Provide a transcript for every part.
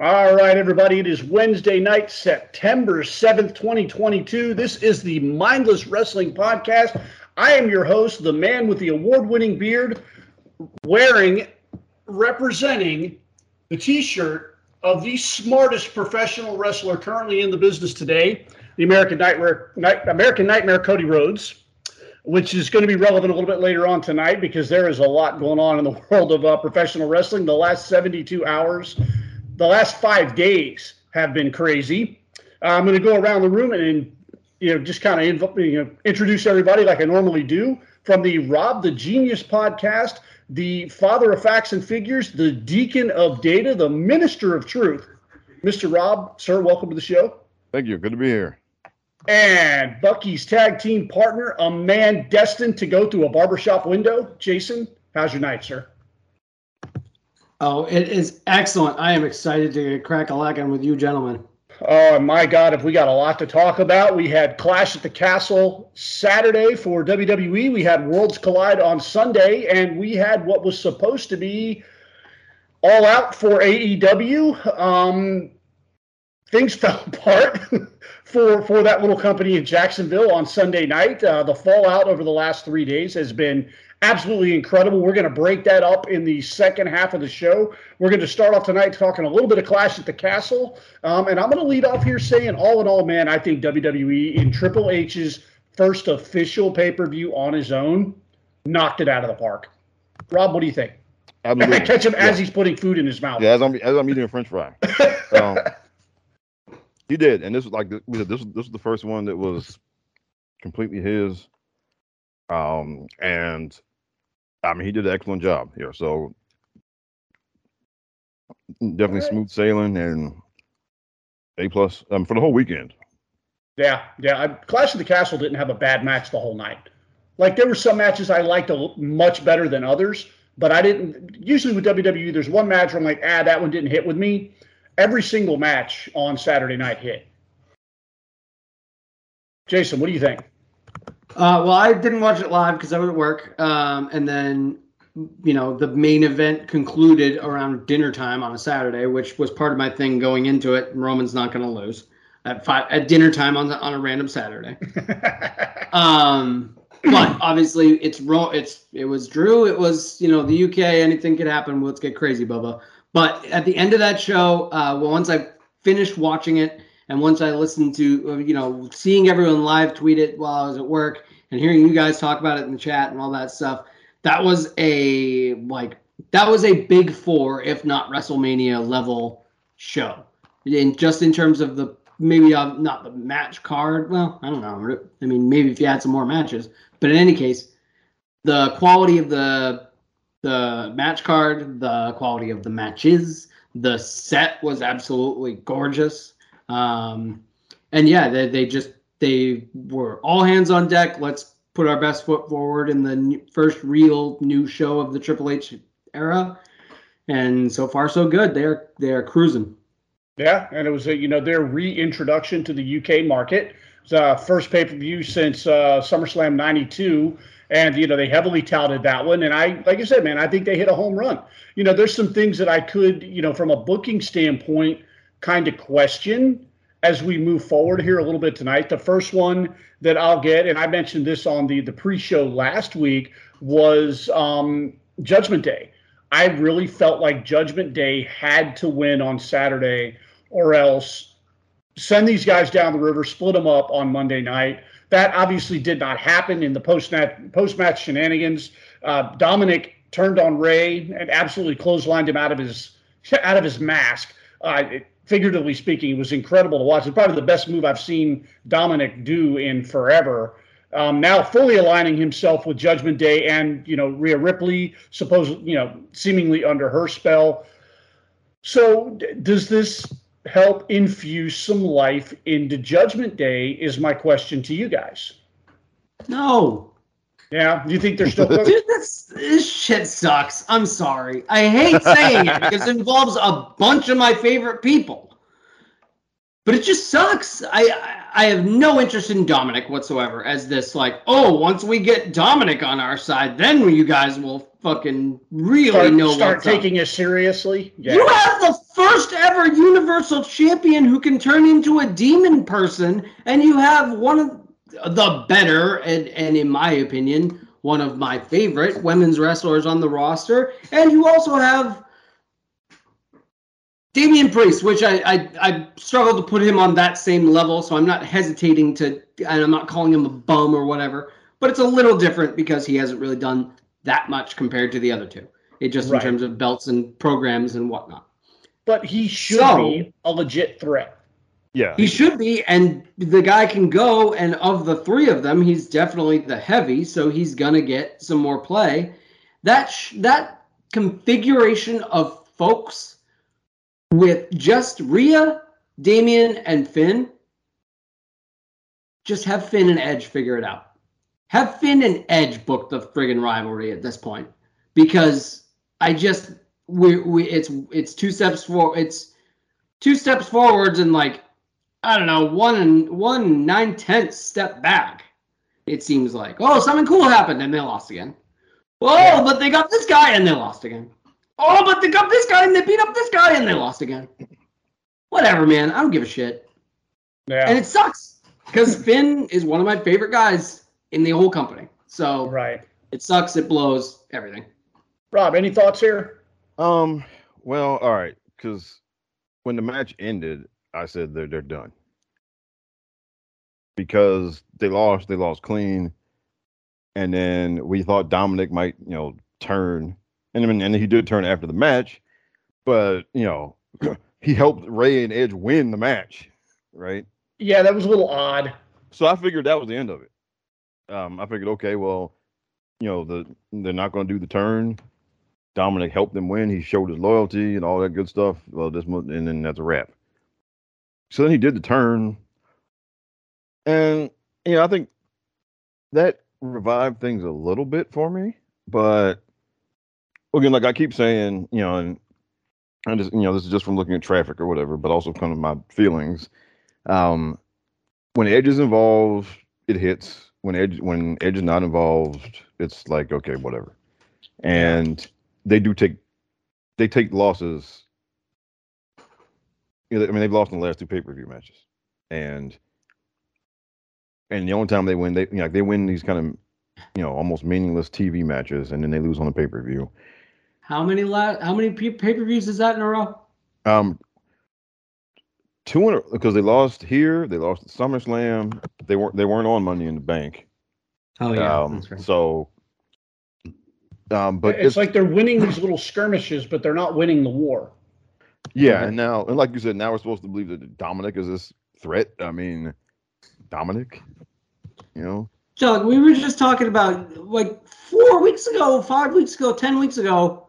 All right, everybody. It is Wednesday night, September 7th, 2022. This is the Mindless Wrestling Podcast. I am your host, the man with the award winning beard, wearing, representing the t shirt of the smartest professional wrestler currently in the business today, the American Nightmare, Night, American Nightmare Cody Rhodes, which is going to be relevant a little bit later on tonight because there is a lot going on in the world of uh, professional wrestling. The last 72 hours the last five days have been crazy. Uh, I'm going to go around the room and, and you know just kind of you know, introduce everybody like I normally do from the Rob the Genius podcast, the father of facts and figures, the deacon of data, the minister of truth. Mr. Rob, sir, welcome to the show. Thank you. Good to be here. And Bucky's tag team partner, a man destined to go through a barbershop window. Jason, how's your night, sir? Oh, it is excellent. I am excited to crack a lacken with you gentlemen. Oh my God, if we got a lot to talk about. We had Clash at the Castle Saturday for WWE. We had Worlds Collide on Sunday, and we had what was supposed to be all out for AEW. Um, things fell apart for for that little company in Jacksonville on Sunday night. Uh, the fallout over the last three days has been absolutely incredible. We're going to break that up in the second half of the show. We're going to start off tonight talking a little bit of Clash at the Castle. Um, and I'm going to lead off here saying, all in all, man, I think WWE in Triple H's first official pay per view on his own knocked it out of the park. Rob, what do you think? Absolutely. Catch him yeah. as he's putting food in his mouth. Yeah, as I'm as I'm eating a French fry. um, he did, and this was like this was this was the first one that was completely his. Um, and I mean, he did an excellent job here. So definitely Right. smooth sailing and a plus um, for the whole weekend. Yeah, yeah. I, Clash of the Castle didn't have a bad match the whole night. Like there were some matches I liked a, much better than others, but I didn't. Usually with WWE, there's one match where I'm like, ah, that one didn't hit with me. Every single match on Saturday night hit. Jason, what do you think? Uh, well, I didn't watch it live because I was at work. Um, and then, you know, the main event concluded around dinner time on a Saturday, which was part of my thing going into it. Roman's not going to lose at five at dinner time on the, on a random Saturday. Um, but obviously, it's Ro- It's it was Drew. It was you know the UK. Anything could happen. Let's get crazy, Bubba. But at the end of that show, uh, well, once I finished watching it, and once I listened to uh, you know seeing everyone live tweet it while I was at work, and hearing you guys talk about it in the chat and all that stuff, that was a like that was a big four, if not WrestleMania level show. In just in terms of the maybe uh, not the match card. Well, I don't know. I mean, maybe if you had some more matches, but in any case, the quality of the the match card, the quality of the matches, the set was absolutely gorgeous. Um, and yeah, they, they just they were all hands on deck. Let's put our best foot forward in the first real new show of the Triple H era. And so far, so good. They're they're cruising. Yeah, and it was a, you know their reintroduction to the UK market. It was uh, first pay per view since uh, SummerSlam '92, and you know they heavily touted that one. And I, like I said, man, I think they hit a home run. You know, there's some things that I could, you know, from a booking standpoint, kind of question as we move forward here a little bit tonight. The first one that I'll get, and I mentioned this on the the pre-show last week, was um, Judgment Day. I really felt like Judgment Day had to win on Saturday, or else send these guys down the river, split them up on Monday night. That obviously did not happen in the post match shenanigans. Uh, Dominic turned on Rey and absolutely clotheslined him out of his out of his mask. Uh, it, figuratively speaking, it was incredible to watch. It's probably the best move I've seen Dominic do in forever. Um, now fully aligning himself with Judgment Day and you know Rhea Ripley, supposedly you know seemingly under her spell. So d- does this help infuse some life into Judgment Day? Is my question to you guys. No. Yeah, you think they're still? Dude, this, this shit sucks. I'm sorry. I hate saying it because it involves a bunch of my favorite people. But it just sucks. I, I have no interest in Dominic whatsoever as this like, oh, once we get Dominic on our side, then you guys will fucking really start, know start up. taking us seriously? Yeah. You have the first ever Universal Champion who can turn into a demon person, and you have one of the better, and, and in my opinion, one of my favorite women's wrestlers on the roster. And you also have Damian Priest, which I, I, I struggle to put him on that same level, so I'm not hesitating to, and I'm not calling him a bum or whatever, but it's a little different because he hasn't really done that much compared to the other two. It just Right. in terms of belts and programs and whatnot. but he should So- be a legit threat. Yeah. He should be, and the guy can go. And of the three of them, he's definitely the heavy, so he's gonna get some more play. That sh- that configuration of folks with just Rhea, Damian, and Finn. Just have Finn and Edge figure it out. Have Finn and Edge book the friggin' rivalry at this point, because I just we we it's it's two steps for it's two steps forwards and like I don't know, one and one nine tenths step back. It seems like. Oh, something cool happened and they lost again. Oh, Yeah. but they got this guy and they lost again. Oh, but they got this guy and they beat up this guy and they lost again. Whatever, man. I don't give a shit. Yeah. And it sucks because Finn is one of my favorite guys in the whole company. So right. it sucks. It blows everything. Rob, any thoughts here? Um. Well, all right. Because when the match ended, I said they're they're done because they lost. They lost clean, and then we thought Dominic might, you know, turn, and then and he did turn after the match, but you know, he helped Rey and Edge win the match, right? Yeah, that was a little odd. So I figured that was the end of it. Um, I figured, okay, well, you know, the they're not going to do the turn. Dominic helped them win. He showed his loyalty and all that good stuff. Well, this and then that's a wrap. So then he did the turn, and you know, I think that revived things a little bit for me. But again, like I keep saying, you know, and I just you know, this is just from looking at traffic or whatever, but also kind of my feelings. Um, when Edge is involved, it hits. When Edge when Edge is not involved, it's like okay, whatever. And they do take they take losses. You know, I mean, they've lost in the last two pay per view matches, and and the only time they win, they you know, like they win these kind of you know almost meaningless TV matches, and then they lose on the pay per view. How many la- How many pay per views is that in a row? Um, two in a, because they lost here, they lost at SummerSlam. They weren't they weren't on Money in the Bank. Oh um, So, um, but it's, like they're winning these little skirmishes, but they're not winning the war. Yeah, and now and like you said, now we're supposed to believe that Dominic is this threat. I mean, Dominic, you know, Doug, we were just talking about like four weeks ago, five weeks ago, ten weeks ago.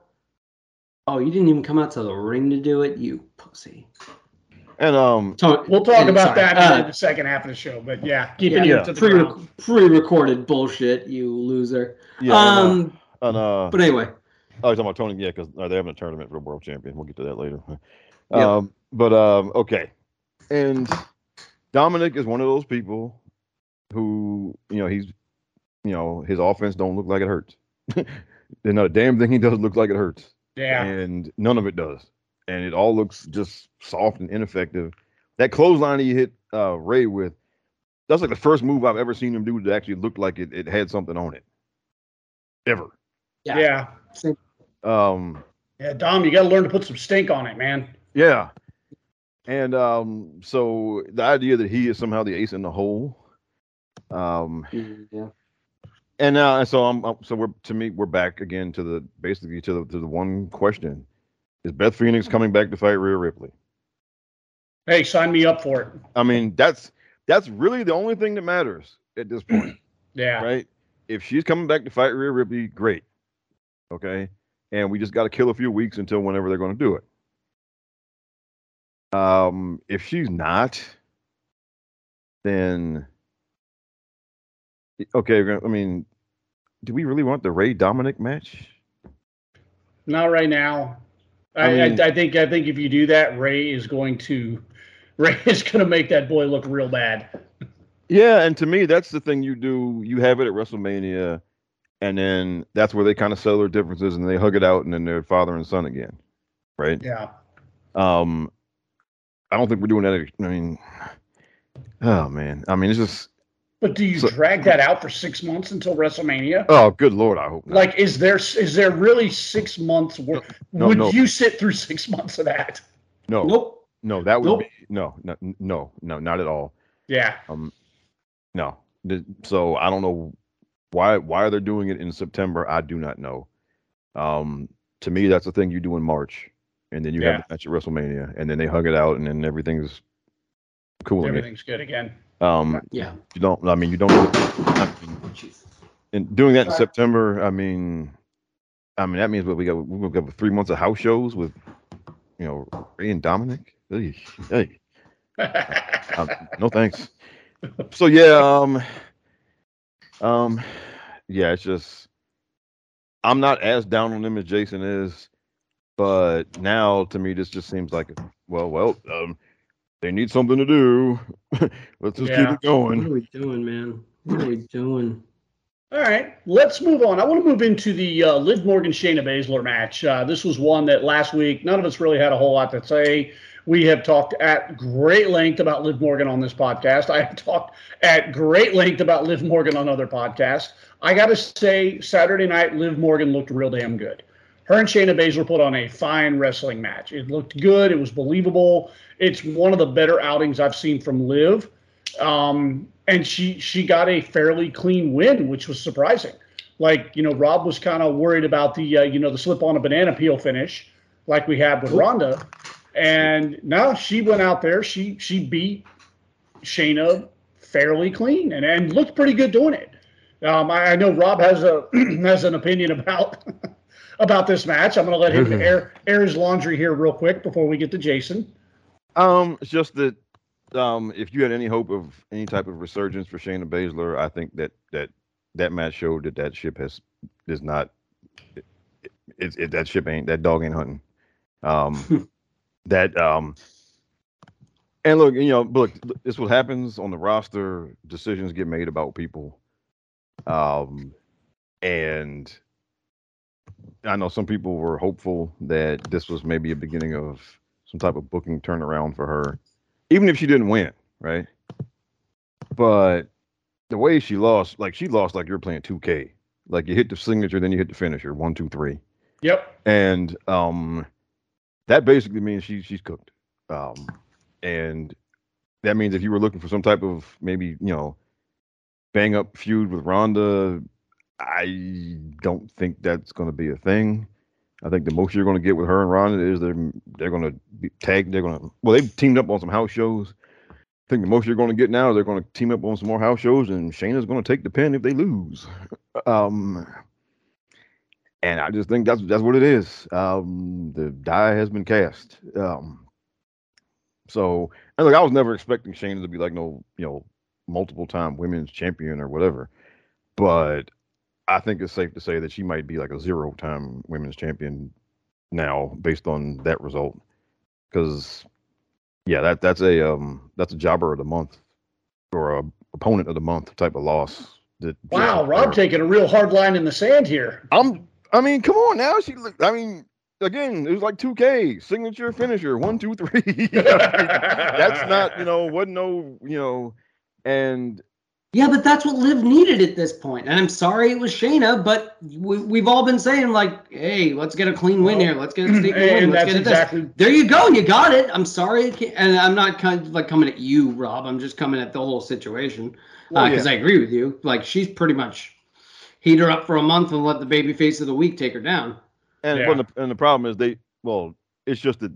Oh, you didn't even come out to the ring to do it, you pussy. and um, So, We'll talk and about sorry, that uh, in the second half of the show. But yeah, keeping yeah, you to the pre ground. pre-recorded bullshit, you loser. yeah, and, um, uh, and, uh, but anyway, Oh, you're talking about Tony? Yeah, because they're having a tournament for the world champion. We'll get to that later. Yep. Um, but um, okay, and Dominic is one of those people who, you know, he's, you know, his offense don't look like it hurts. There's not a damn thing he does look like it hurts, Yeah. and none of it does, and it all looks just soft and ineffective. That clothesline he hit uh, Rey with, that's like the first move I've ever seen him do that actually looked like it, it had something on it, ever. yeah, Yeah. Um, Yeah, Dom, you got to learn to put some stink on it, man. Yeah. And um, so the idea that he is somehow the ace in the hole. Um, Yeah. and now, and so I'm, I'm- so we're to me, we're back again to the basically to the to the one question: Is Beth Phoenix coming back to fight Rhea Ripley? Hey, sign me up for it. I mean, that's that's really the only thing that matters at this point, Yeah. right? If she's coming back to fight Rhea Ripley, great. Okay, and we just got to kill a few weeks until whenever they're going to do it. Um, if she's not, then okay. I mean, do we really want the Rey Dominic match? Not right now. I, I I, I think I think if you do that, Rey is going to Rey is going to make that boy look real bad. Yeah, and to me, that's the thing you do. You have it at WrestleMania, and then that's where they kind of settle their differences and they hug it out, and then they're father and son again, right? Yeah. Um, I don't think we're doing that. I mean, oh man, I mean, it's just But do you So- drag that out for six months until WrestleMania? oh, good lord, I hope not. Like, is there is there really six months? Worth, No, would no. you sit through six months of that? no, Nope. no, that would Nope. be no, no, no, no, not at all. Yeah. Um, no. So I don't know why why they're doing it in September. I do not know. Um, to me, that's the thing you do in March, and then you Yeah. have the match at WrestleMania, and then they hug it out, and then everything's cool again. Everything's good again. Um, Yeah. you don't. I mean, you don't. I mean, and doing that in September, I mean, I mean that means what we got. We got three months of house shows with, you know, Rey and Dominic. Hey, hey. Um, no thanks. So yeah, um, um, yeah, it's just I'm not as down on them as Jason is, but now to me this just seems like well, well, um, they need something to do. Let's just Yeah. keep it going. What are we doing, man? What are we doing? All right, let's move on. I want to move into the uh, Liv Morgan Shayna Baszler match. Uh, this was one that last week none of us really had a whole lot to say. We have talked at great length about Liv Morgan on this podcast. I have talked at great length about Liv Morgan on other podcasts. I got to say, Saturday night, Liv Morgan looked real damn good. Her and Shayna Baszler put on a fine wrestling match. It looked good. It was believable. It's one of the better outings I've seen from Liv um, and she she got a fairly clean win, which was surprising. Like you know, Rob was kind of worried about the uh, you know the slip on a banana peel finish, like we had with Ronda, and now she went out there. She she beat Shayna fairly clean and, and looked pretty good doing it. Um, I, I know Rob has a has an opinion about about this match. I'm going to let him air air his laundry here real quick before we get to Jason. Um, it's just that um, if you had any hope of any type of resurgence for Shayna Baszler, I think that that that match showed that that ship has is not. It, it, it that ship ain't that dog ain't hunting. Um, that um, and look, you know, look, this what happens on the roster. Decisions get made about people. Um, and I know some people were hopeful that this was maybe a beginning of some type of booking turnaround for her, even if she didn't win, right? But the way she lost, like she lost like you're playing 2K. Like you hit the signature, then you hit the finisher, one, two, three. Yep. And um that basically means she she's cooked. Um and that means if you were looking for some type of maybe, you know, bang up feud with Ronda, I don't think that's going to be a thing. I think the most you're going to get with her and Ronda is they're they're going to be tagged. They're going to well, they've teamed up on some house shows. I think the most you're going to get now is they're going to team up on some more house shows, and Shayna's going to take the pin if they lose. Um, and I just think that's that's what it is. Um, the die has been cast. Um, so and look, I was never expecting Shayna to be like no, you know, multiple time women's champion or whatever, but I think it's safe to say that she might be like a zero time women's champion now based on that result. Because yeah, that that's a um that's a jobber of the month or a opponent of the month type of loss. That Wow, Rob taking a real hard line in the sand here. I'm I mean, come on now. She look I mean, again, it was like 2K, signature finisher, one, two, three. that's not, you know, wasn't no, you know, and Yeah, but that's what Liv needed at this point. And I'm sorry it was Shayna, but we, have all been saying like, "Hey, let's get a clean win here. Let's get a sneaky win. Let's get it exactly... this." There you go. And you got it. I'm sorry, and I'm not kind of like coming at you, Rob. I'm just coming at the whole situation because well, uh, yeah. I agree with you. Like she's pretty much heat her up for a month and let the baby face of the week take her down. And yeah. the, and the problem is they well, it's just that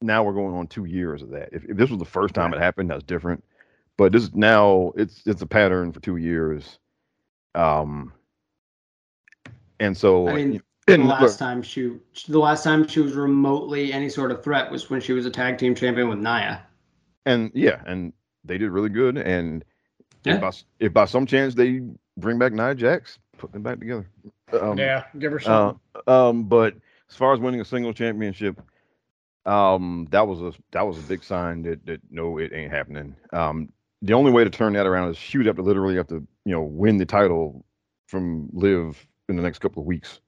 now we're going on two years of that. If, if this was the first time it happened, that's different but this now it's it's a pattern for two years. Um, and so I mean, and, the last time she the last time she was remotely any sort of threat was when she was a tag team champion with Nia. And yeah, and they did really good. And yeah. if, by, if by some chance they bring back Nia Jax, put them back together. Um, yeah, give her some. Uh, um, but as far as winning a single championship, um, that was a that was a big sign that that no, it ain't happening. Um, the only way to turn that around is shoot up to literally have to you know win the title from Liv in the next couple of weeks.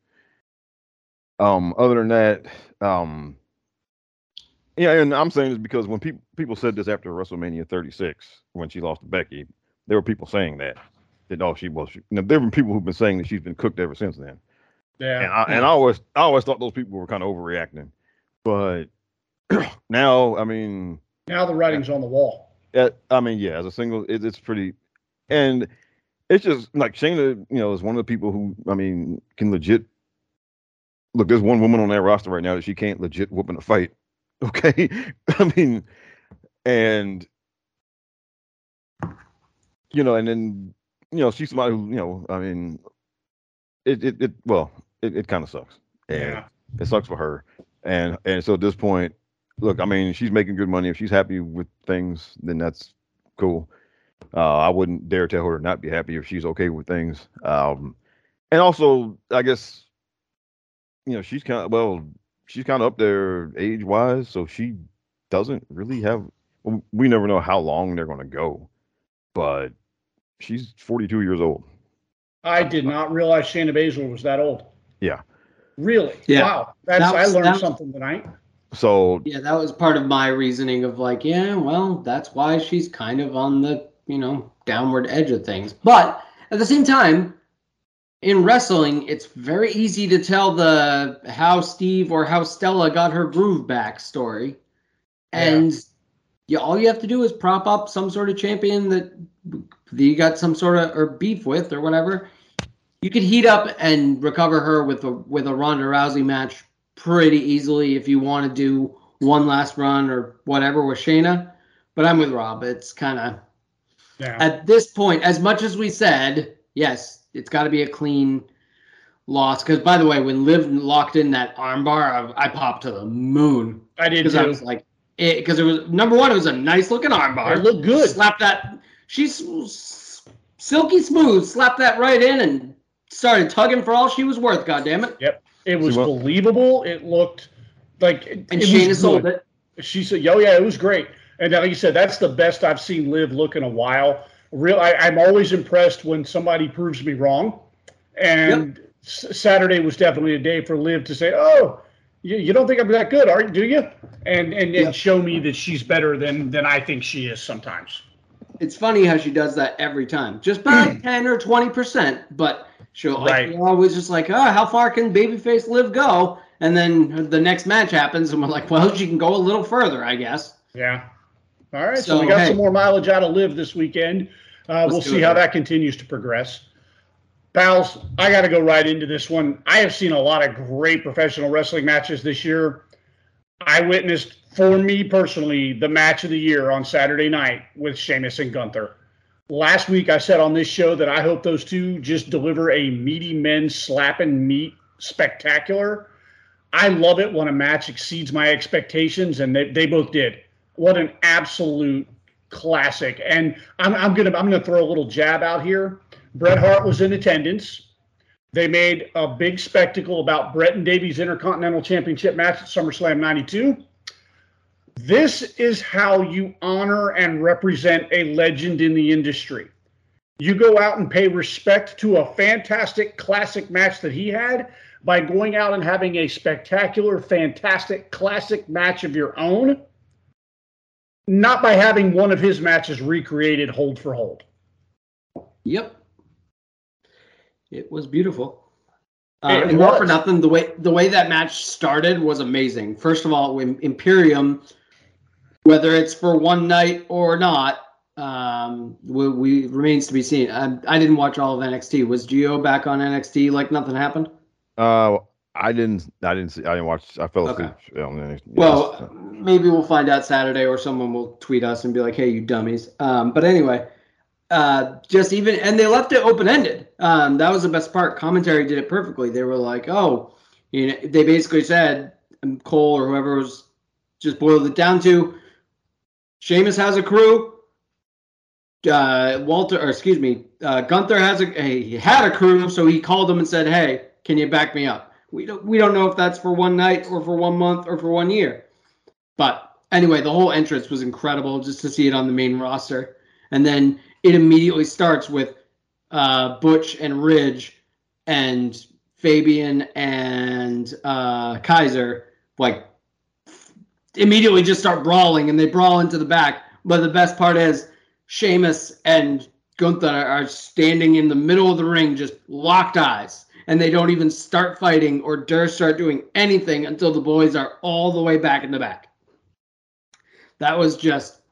Um, other than that, um, yeah, and I'm saying this because when people people said this after WrestleMania 36 when she lost to Becky, there were people saying that that oh she was. You know, there were people who've been saying that she's been cooked ever since then. Yeah, and I, and I always I always thought those people were kind of overreacting, but now I mean now the writing's on the wall. Yeah, I mean, yeah, as a single, it, it's pretty, and it's just like Shayna, you know, is one of the people who, I mean, can legit. Look, there's one woman on that roster right now that she can't legit whoop in a fight. Okay, I mean, and you know, and then you know, she's somebody who, you know, I mean, it it, it well, it, it kind of sucks, and yeah. it sucks for her, and and so at this point, look, I mean, she's making good money. If she's happy with things, then that's cool. Uh, I wouldn't dare tell her to not be happy if she's okay with things. Um, and also, I guess, you know, she's kind of well, she's kind of up there age wise, so she doesn't really have. We never know how long they're going to go, but she's 42 years old. I did not realize Shayna Baszler was that old. Yeah. Really? Yeah. Wow. That's that was, I learned that, something tonight. So yeah, that was part of my reasoning of like, yeah, well, that's why she's kind of on the you know downward edge of things. But at the same time, in wrestling, it's very easy to tell the how Steve or how Stella got her groove back story, and yeah. you all you have to do is prop up some sort of champion that you got some sort of or beef with or whatever. You could heat up and recover her with a with a Ronda Rousey match pretty easily if you want to do one last run or whatever with Shayna. But I'm with Rob. It's kind of yeah. at this point, as much as we said, yes, it's got to be a clean loss. Because by the way, when Liv locked in that armbar, I, I popped to the moon. I did because I was like, because it, it, was number one, it was a nice looking armbar. It looked good. Slap that. She's silky smooth. slapped that right in and started tugging for all she was worth. God damn it. Yep. It was believable. It looked like and it Shayna sold it. She said, "Yo, yeah, it was great." And like you said, that's the best I've seen Liv look in a while. Real, I, am always impressed when somebody proves me wrong. And yep. s- Saturday was definitely a day for Liv to say, "Oh, you, you don't think I'm that good, are you? do you?" And and, yep. and show me that she's better than than I think she is sometimes. It's funny how she does that every time, just by ten or twenty percent, but She'll right. like, always just like, oh, how far can babyface Liv go? And then the next match happens, and we're like, well, she can go a little further, I guess. Yeah. All right. So, so we got hey, some more mileage out of Liv this weekend. Uh, we'll see how that continues to progress. Pals, I got to go right into this one. I have seen a lot of great professional wrestling matches this year. I witnessed, for me personally, the match of the year on Saturday night with Sheamus and Gunther. Last week, I said on this show that I hope those two just deliver a meaty men slapping meat spectacular. I love it when a match exceeds my expectations, and they, they both did. What an absolute classic! And I'm, I'm gonna I'm gonna throw a little jab out here. Bret Hart was in attendance. They made a big spectacle about Bret and Davey's Intercontinental Championship match at SummerSlam '92. This is how you honor and represent a legend in the industry. You go out and pay respect to a fantastic classic match that he had by going out and having a spectacular, fantastic classic match of your own, not by having one of his matches recreated hold for hold. Yep. It was beautiful. Uh, It and not for nothing, the way the way that match started was amazing. First of all, when Imperium, whether it's for one night or not, um, we, we remains to be seen. I, I didn't watch all of NXT. Was Geo back on NXT like nothing happened? Uh, I didn't. I didn't see. I didn't watch. I fell Okay. asleep. on the- Well, maybe we'll find out Saturday, or someone will tweet us and be like, "Hey, you dummies!" Um, but anyway, uh, just even and they left it open ended. Um, that was the best part. Commentary did it perfectly. They were like, "Oh, you know," they basically said um, Cole or whoever was just boiled it down to. Sheamus has a crew. Uh, Walter, or excuse me, uh, Gunther has a he had a crew, so he called them and said, "Hey, can you back me up?" We don't we don't know if that's for one night or for one month or for one year. But anyway, the whole entrance was incredible just to see it on the main roster. And then it immediately starts with uh, Butch and Ridge and Fabian and uh, Kaiser like immediately just start brawling and they brawl into the back. But the best part is Sheamus and Gunther are standing in the middle of the ring, just locked eyes. And they don't even start fighting or dare start doing anything until the boys are all the way back in the back. That was just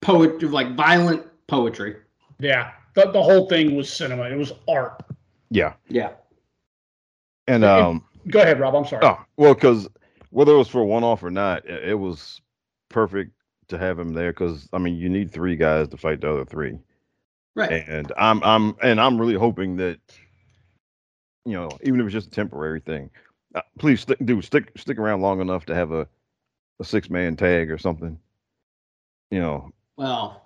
poetry, like violent poetry. Yeah, the, the whole thing was cinema. It was art. yeah, Yeah. and It- um, Go ahead, Rob. I'm sorry. oh well, because whether it was for one off or not, it, it was perfect to have him there. Because I mean, you need three guys to fight the other three, Right. and I'm I'm and I'm really hoping that you know, even if it's just a temporary thing, uh, please stick, dude, stick stick around long enough to have a a six man tag or something. You know, Well,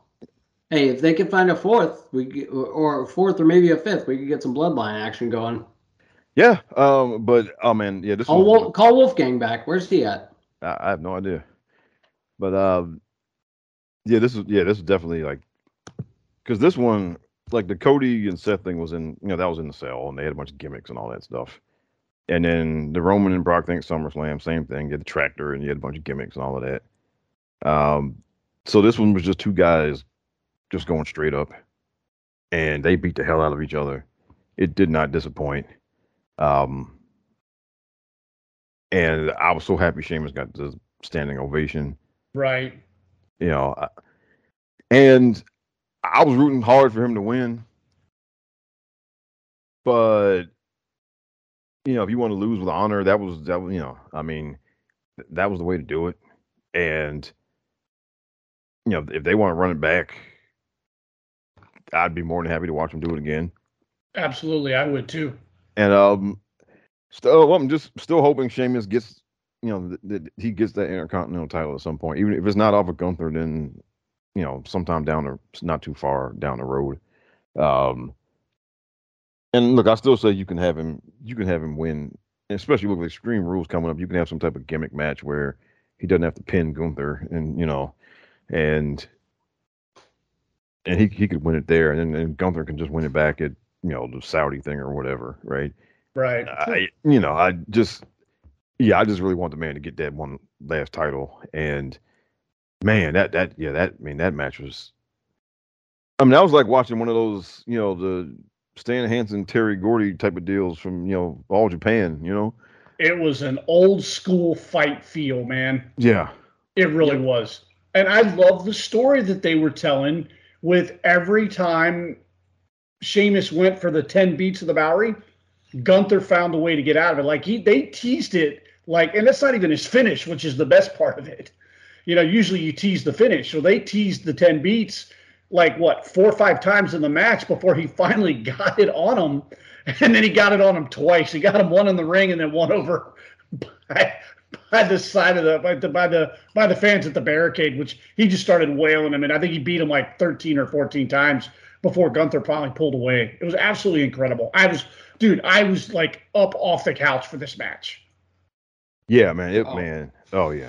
hey, if they can find a fourth, we or- a fourth or maybe a fifth, we could get some bloodline action going. yeah. Um, but oh man, yeah, this Call, was, Wolf, call Wolfgang back. Where's he at? I, I have no idea. But um, yeah, this is yeah, this is definitely like because this one, like the Cody and Seth thing was in, you know, that was in the cell, and they had a bunch of gimmicks and all that stuff. And then the Roman and Brock thing, at SummerSlam, same thing. You had the tractor, and you had a bunch of gimmicks and all of that. Um, so this one was just two guys just going straight up, and they beat the hell out of each other. It did not disappoint. Um, and I was so happy Sheamus got the standing ovation. Right. You know, I- and I was rooting hard for him to win, but you know, if you want to lose with honor, that was that was you know, I mean, th- that was the way to do it. And you know, if they want to run it back, I'd be more than happy to watch them do it again. Absolutely, I would too. And um, still, I'm just still hoping Sheamus gets, you know, that that he gets that Intercontinental title at some point. Even if it's not off of Gunther, then you know, sometime down the, not too far down the road. Um, and look, I still say you can have him, you can have him win, especially with Extreme Rules coming up. You can have some type of gimmick match where he doesn't have to pin Gunther, and you know, and and he he could win it there, and then and Gunther can just win it back at you know the Saudi thing or whatever, right? Right. I, you know, I just, yeah, I just really want the man to get that one last title. And man, that, that, yeah, that, I mean, that match was, I mean, that was like watching one of those, you know, the Stan Hansen, Terry Gordy type of deals from, you know, all Japan, you know? It was an old school fight feel, man. Yeah. It really was. And I love the story that they were telling with every time Sheamus went for the 10 beats of the Bodhrán, Gunther found a way to get out of it. Like he they teased it like and that's not even his finish, which is the best part of it. You know, usually you tease the finish. So they teased the 10 beats like what, four or five times in the match before he finally got it on him. And then he got it on him twice. He got him one in the ring and then one over by the side of the by the by the by the fans at the barricade, which he just started wailing him, and I think he beat him like 13 or 14 times before Gunther finally pulled away. It was absolutely incredible. I was, dude, I was like up off the couch for this match. Yeah, man. It, Oh. man. Oh, yeah.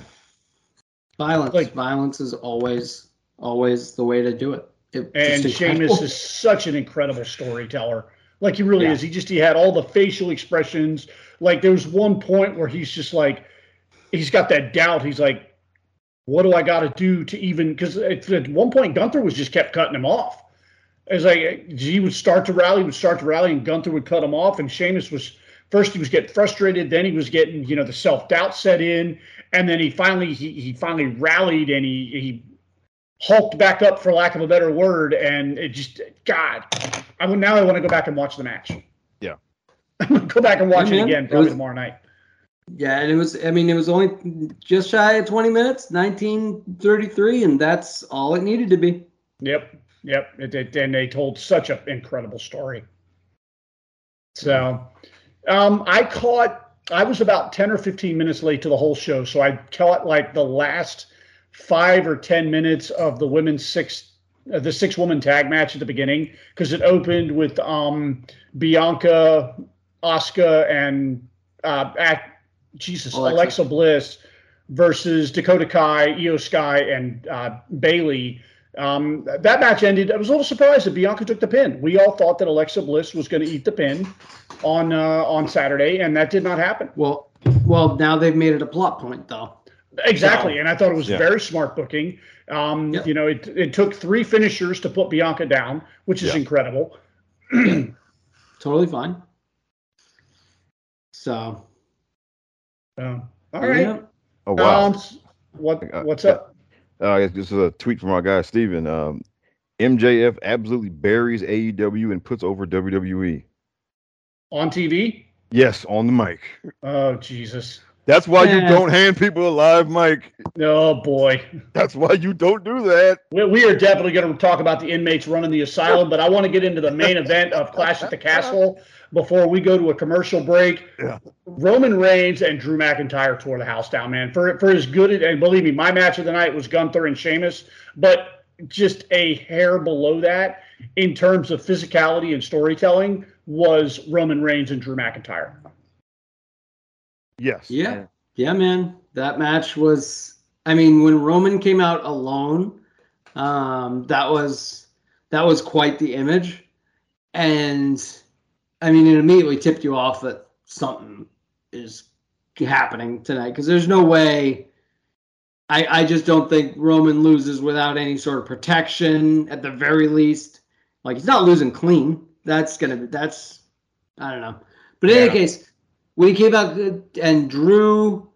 Violence. Like- Violence is always, always the way to do it. It- And just Sheamus is such an incredible storyteller. Like he really Yeah. is. He just he had all the facial expressions. Like there was one point where he's just like he's got that doubt. He's like, what do I got to do to even? Because at, at one point Gunther was just kept cutting him off, It's like he would start to rally, would start to rally, and Gunther would cut him off. And Sheamus was first he was getting frustrated, then he was getting you know the self doubt set in, and then he finally he he finally rallied and he he hulked back up for lack of a better word, and it just God, I would now I want to go back and watch the match. Yeah, I'm gonna go back and watch Yeah, it man. again It probably was- tomorrow night. Yeah, and it was. I mean, it was only just shy of 20 minutes, 1933, and that's all it needed to be. Yep, yep. It, it, and they told such an incredible story. So, um, I caught. I was about ten or fifteen minutes late to the whole show, so I caught like the last five or ten minutes of the women's six, uh, the six woman tag match at the beginning because it opened with um, Bianca, Asuka, and uh, at Jesus Alexa. Alexa Bliss versus Dakota Kai, Iyo Sky, and uh, Bayley. Um, that match ended. I was a little surprised that Bianca took the pin. We all thought that Alexa Bliss was going to eat the pin on uh, on Saturday, and that did not happen. Well, well, now they've made it a plot point, though. Exactly, and I thought it was Yeah. very smart booking. Um, Yep. You know, it, it took three finishers to put Bianca down, which is Yeah. incredible. Totally fine. So, Um, all right. yeah. Oh wow. Um, what what's up? Uh, I guess this is a tweet from our guy Steven. Um, MJF absolutely buries AEW and puts over WWE. On TV? Yes, on the mic. Oh Jesus! That's why you don't hand people a live mic. Oh boy. That's why you don't do that. We, we are definitely going to talk about the inmates running the asylum, but I want to get into the main event of Clash at the Castle before we go to a commercial break. Yeah. Roman Reigns and Drew McIntyre tore the house down, man. For for as good and believe me, my match of the night was Gunther and Sheamus, but just a hair below that in terms of physicality and storytelling was Roman Reigns and Drew McIntyre. Yes. Yeah. Yeah, man. That match was I mean, when Roman came out alone, um, that was that was quite the image. And I mean, it immediately tipped you off that something is happening tonight because there's no way I, I just don't think Roman loses without any sort of protection at the very least. Like he's not losing clean. That's gonna be that's I don't know. But in Yeah. any case, when he came out and Drew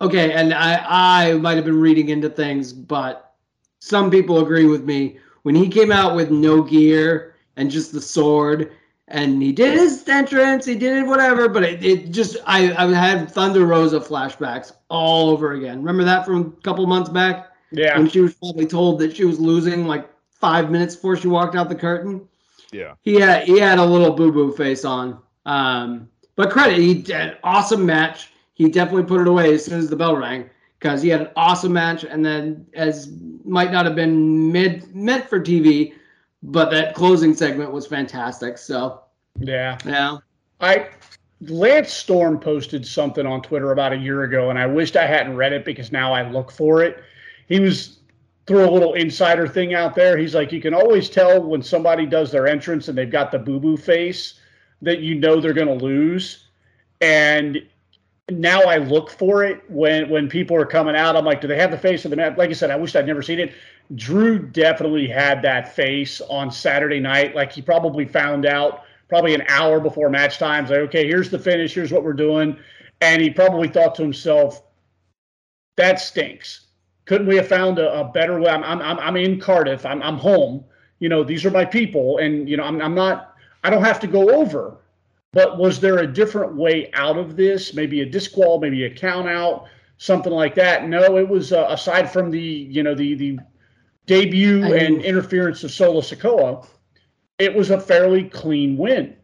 okay, and I I might have been reading into things, but some people agree with me. When he came out with no gear and just the sword, and he did his entrance, he did it whatever, but it, it just I I had Thunder Rosa flashbacks all over again. Remember that from a couple months back Yeah. when she was probably told that she was losing like five minutes before she walked out the curtain. Yeah. He had he had a little boo boo face on. Um, but credit, he did an awesome match. He definitely put it away as soon as the bell rang because he had an awesome match. And then, as might not have been mid meant for TV, but that closing segment was fantastic. So Yeah. yeah, I Lance Storm posted something on Twitter about a year ago, and I wished I hadn't read it because now I look for it. He was threw a little insider thing out there. He's like, you can always tell when somebody does their entrance and they've got the boo boo face that you know they're going to lose. And now I look for it when when people are coming out. I'm like, do they have the face of the man? Like I said, I wish I'd never seen it. Drew definitely had that face on Saturday night. Like he probably found out probably an hour before match time. He's like, okay, here's the finish. Here's what we're doing. And he probably thought to himself, that stinks. Couldn't we have found a, a better way? I'm, I'm, I'm in Cardiff. I'm, I'm home. You know, these are my people. And, you know, I'm, I'm not, I don't have to go over. But was there a different way out of this? Maybe a disqual, maybe a count out, something like that? No, it was uh, aside from the, you know, the, the debut I mean- and interference of Solo Sikoa, it was a fairly clean win.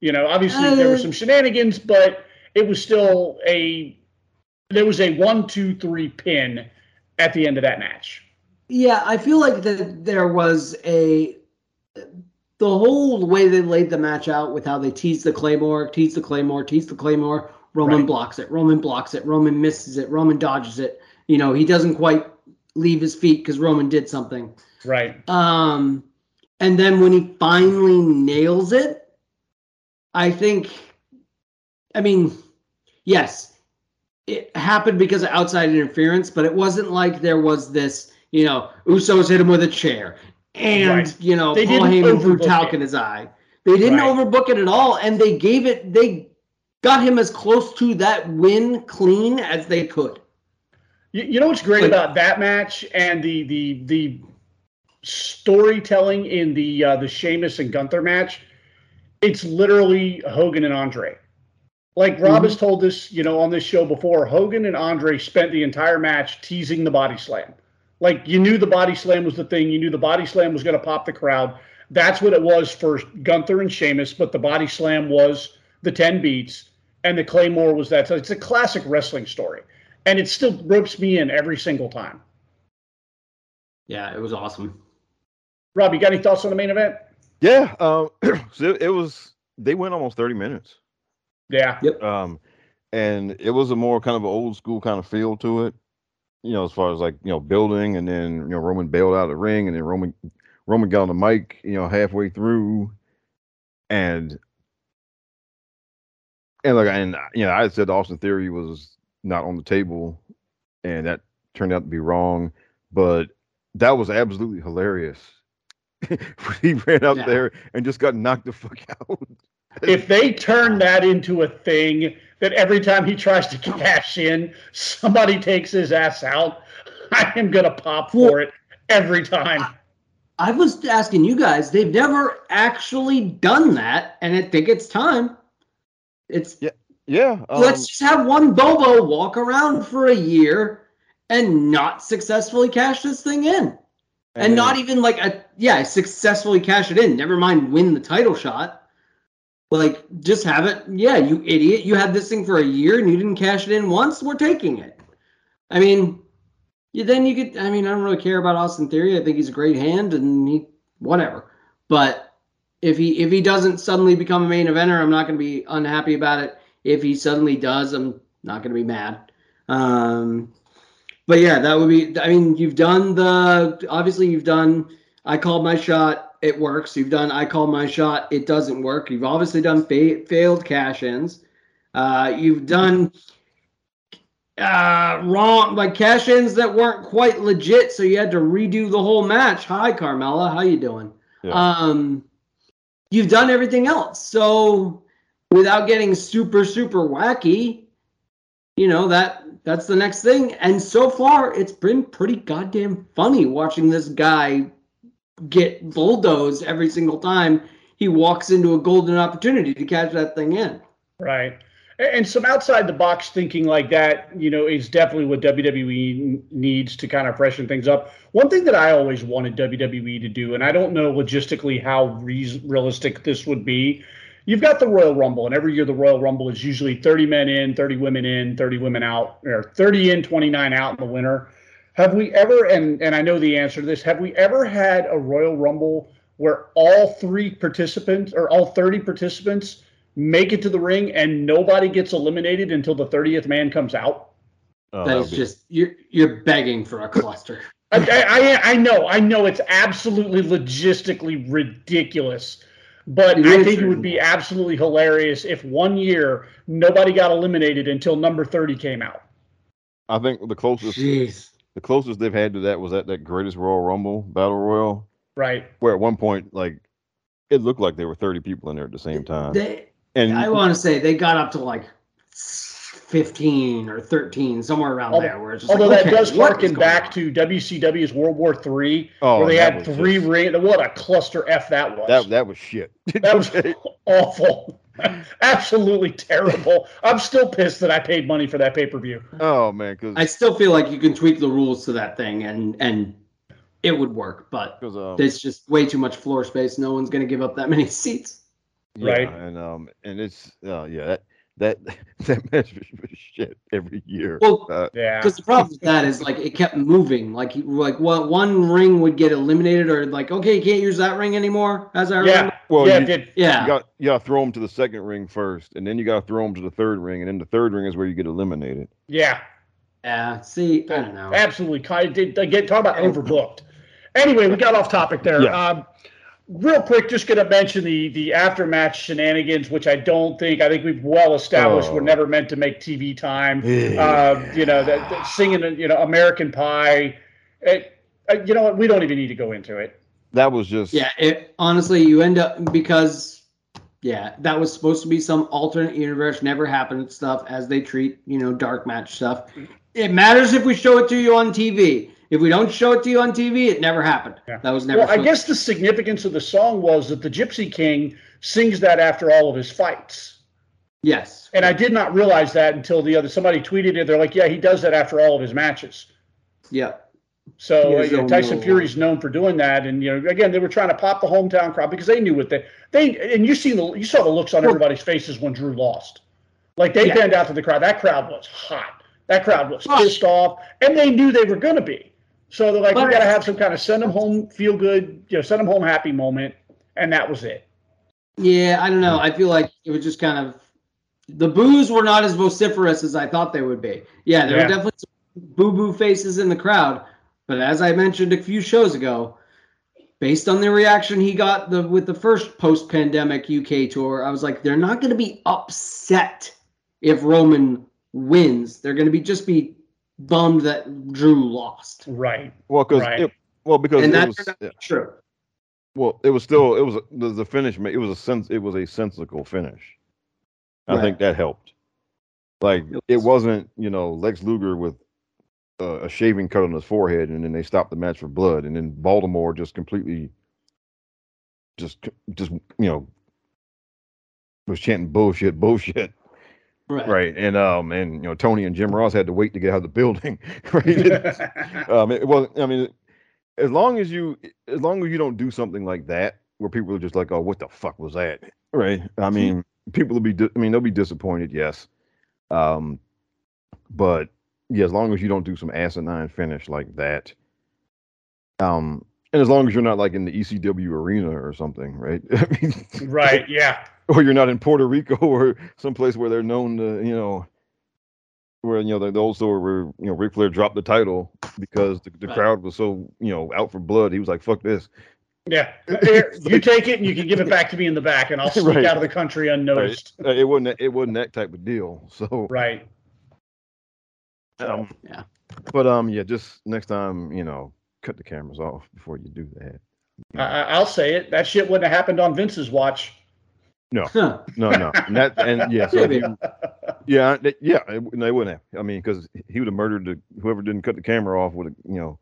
You know, obviously there were Uh, some shenanigans, but it was still a there was a one, two, three pin at the end of that match. Yeah, I feel like that there was a the whole way they laid the match out with how they teased the claymore, teased the claymore, teased the claymore. Roman Right. blocks it. Roman blocks it. Roman misses it. Roman dodges it. You know, he doesn't quite leave his feet because Roman did something. Right. Um, and then when he finally nails it, I think, I mean, yes, it happened because of outside interference, but it wasn't like there was this, you know, Usos hit him with a chair. And Right. you know They Paul didn't Heyman threw overbook talc it. in his eye. They didn't Right. overbook it at all, and they gave it. They got him as close to that win clean as they could. You, you know what's great Like- about that match and the the the storytelling in the uh, the Sheamus and Gunther match? It's literally Hogan and Andre. Like Rob has told us, you know, on this show before, Hogan and Andre spent the entire match teasing the body slam. Like you knew the body slam was the thing. You knew the body slam was going to pop the crowd. That's what it was for Gunther and Sheamus. But the body slam was the ten beats, and the Claymore was that. So it's a classic wrestling story, and it still ropes me in every single time. Yeah, it was awesome. Rob, you got any thoughts on the main event? Yeah, um, so it, it was. They went almost thirty minutes, Yeah, um, and it was a more kind of an old school kind of feel to it. You know, as far as like you know building, and then you know Roman bailed out of the ring, and then Roman Roman got on the mic, you know, halfway through, and and like and uh, you know I said Austin Theory was not on the table, and that turned out to be wrong, but that was absolutely hilarious. he ran out Yeah. there and just got knocked the fuck out. if they turn that into a thing that every time he tries to cash in, somebody takes his ass out, I am gonna pop for it every time. I was asking you guys, they've never actually done that, and I think it's time. It's Yeah, um, let's just have one Bobo walk around for a year and not successfully cash this thing in. And, not even like a yeah, successfully cash it in. Never mind win the title shot. Like just have it. Yeah, you idiot. You had this thing for a year and you didn't cash it in once. We're taking it. I mean, you then you could. I mean, I don't really care about Austin Theory. I think he's a great hand and he whatever. But if he if he doesn't suddenly become a main eventer, I'm not going to be unhappy about it. If he suddenly does, I'm not going to be mad. Um, but yeah, that would be. I mean, you've done the. Obviously, you've done. I called my shot. It works. You've done. I called my shot. It doesn't work. You've obviously done fa- failed cash-ins. Uh, you've done uh, wrong, like cash-ins that weren't quite legit, so you had to redo the whole match. Hi, Carmella. How you doing? Yeah. Um, you've done everything else. So without getting super super wacky, you know that that's the next thing. And so far, it's been pretty goddamn funny watching this guy get bulldozed every single time he walks into a golden opportunity to catch that thing in. Right. And some outside the box thinking like that, you know, is definitely what WWE needs to kind of freshen things up. One thing that I always wanted WWE to do, and I don't know logistically how re- realistic this would be. You've got the Royal Rumble, and every year the Royal Rumble is usually 30 men in, 30 women in, 30 women out, or 30 in, 29 out in the winter. Have we ever, and, and I know the answer to this, have we ever had a Royal Rumble where all three participants or all 30 participants make it to the ring and nobody gets eliminated until the 30th man comes out? uh, that would is be- just you're you're begging for a cluster. I, I, I know, I know it's absolutely logistically ridiculous, but It I is think it would be absolutely hilarious if one year nobody got eliminated until number 30 came out. I think the closest Jeez. The closest they've had to that was at that greatest Royal Rumble battle royal, Right. where at one point like it looked like there were thirty people in there at the same time. They, and I want to say they got up to like 15 or 13, somewhere around Although- there. Where it's just Although like, that okay, does what is harken back on? to WCW's World War III, oh, where they had three just- ring. What a cluster F that was. that that was shit. That was awful. Absolutely terrible. I'm still pissed that I paid money for that pay per view. oh man, because I still feel like you can tweak the rules to that thing and and it would work, but um, there's just way too much floor space. No one's going to give up that many seats. yeah, right. and um and it's uh, yeah that that that match was, was shit every year. Well, Uh, Yeah. Because the problem with that is like it kept moving. Like you- like what one ring would get eliminated, or like okay, you can't use that ring anymore. As I remember, Yeah. well, yeah, you, it did. yeah, you got you got to throw them to the second ring first, and then you got to throw them to the third ring, and then the third ring is where you get eliminated. Yeah. yeah. See, I don't know. Absolutely. Kind did again talk about overbooked. Anyway, we got off topic there. Yeah. Um, real quick, just gonna mention the the aftermatch shenanigans, which I don't think I think we've well established Oh. were never meant to make TV time. uh, you know, that, that singing, you know, American Pie. It, uh, you know what? We don't even need to go into it. that was just Yeah, it honestly you end up because yeah, that was supposed to be some alternate universe, never happened stuff as they treat, you know, dark match stuff. It matters if we show it to you on TV. If we don't show it to you on TV, it never happened. Yeah. That was never Well, I guess the significance of the song was that the Gypsy King sings that after all of his fights. Yes. And I did not realize that until the other somebody tweeted it. They're like, "Yeah, he does that after all of his matches." Yeah. So uh, has you know, no Tyson moral. Fury's known for doing that, and you know, again, they were trying to pop the hometown crowd because they knew what they they and you seen the you saw the looks on everybody's faces when Drew lost. Like they Yeah. panned out to the crowd. That crowd was hot. That crowd was pissed off, and they knew they were going to be. So they're like, But- we got to have some kind of send them home, feel good, you know, send them home happy moment, and that was it. Yeah, I don't know. I feel like it was just kind of the boos were not as vociferous as I thought they would be. Yeah, there Yeah. were definitely some boo boo faces in the crowd, but as I mentioned a few shows ago, based on the reaction he got the with the first post pandemic UK tour, I was like, they're not going to be upset if Roman wins. They're going to be just be bummed that Drew lost. Right. well because Right. well because And it that was turned out to yeah. true. Well, it was still it was the, the finish. It was a sense. It was a sensical finish. I think that helped. Like It it was. wasn't you know Lex Luger with uh, a shaving cut on his forehead, and then they stopped the match for blood, and then Baltimore just completely, just just you know, was chanting bullshit, bullshit, Right. right? And um and you know Tony and Jim Ross had to wait to get out of the building, right? um, it wasn't. I mean, as long as you, as long as you don't do something like that, where people are just like, "Oh, what the fuck was that?" Right? I mean, people will be. Di- I mean, they'll be disappointed. Yes. Um, but yeah, as long as you don't do some asinine finish like that, um, and as long as you're not like in the ECW arena or something, right? I mean, right. Yeah. or you're not in Puerto Rico or someplace where they're known to, you know, where you know the, the old story where you know Ric Flair dropped the title because the, the Right. crowd was so you know out for blood. He was like, "Fuck this." Yeah. Here, you take it and you can give it back to me in the back, and I'll sneak Right. out of the country unnoticed. Uh, It wasn't that- it wasn't that type of deal. So, Right. um, Yeah. But um, yeah, just next time, you know, cut the cameras off before you do that. I, I- I'll say it. That shit wouldn't have happened on Vince's watch. Huh. No, no, and that and yeah, so yeah, they, yeah, they wouldn't have. I mean, because he would have murdered the whoever didn't cut the camera off would have, you know.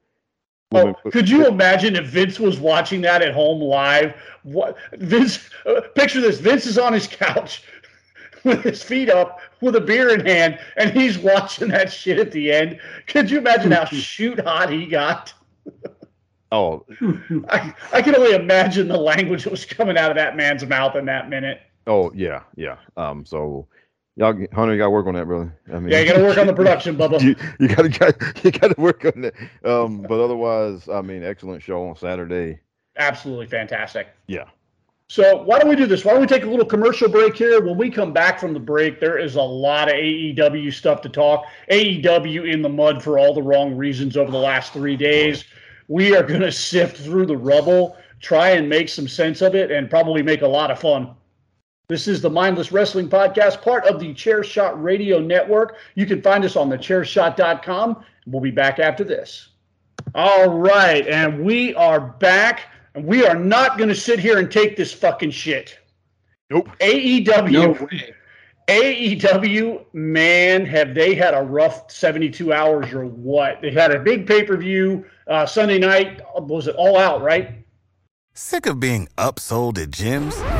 Oh, been- could you imagine if Vince was watching that at home live? What Vince? Uh, picture this: Vince is on his couch with his feet up, with a beer in hand, and he's watching that shit at the end. Could you imagine how shoot hot he got? Oh, I, I can only imagine the language that was coming out of that man's mouth in that minute. Oh yeah, yeah. Um, so y'all, Hunter, you got to work on that, brother. I mean, Yeah, you got to work on the production, Bubba. you, you gotta got you gotta work on that. Um, but otherwise, I mean, excellent show on Saturday. Absolutely fantastic. Yeah. So why don't we do this? Why don't we take a little commercial break here? When we come back from the break, there is a lot of AEW stuff to talk. AEW in the mud for all the wrong reasons over the last three days. We are going to sift through the rubble, try and make some sense of it, and probably make a lot of fun. This is the Mindless Wrestling Podcast, part of the Chair Shot Radio Network. You can find us on the chairshot.com. We'll be back after this. All right, and we are back, and we are not going to sit here and take this fucking shit. Nope. AEW, No way. AEW, man, have they had a rough 72 hours or what? They had a big pay per view uh, Sunday night. Was it all out, right? Sick of being upsold at gyms?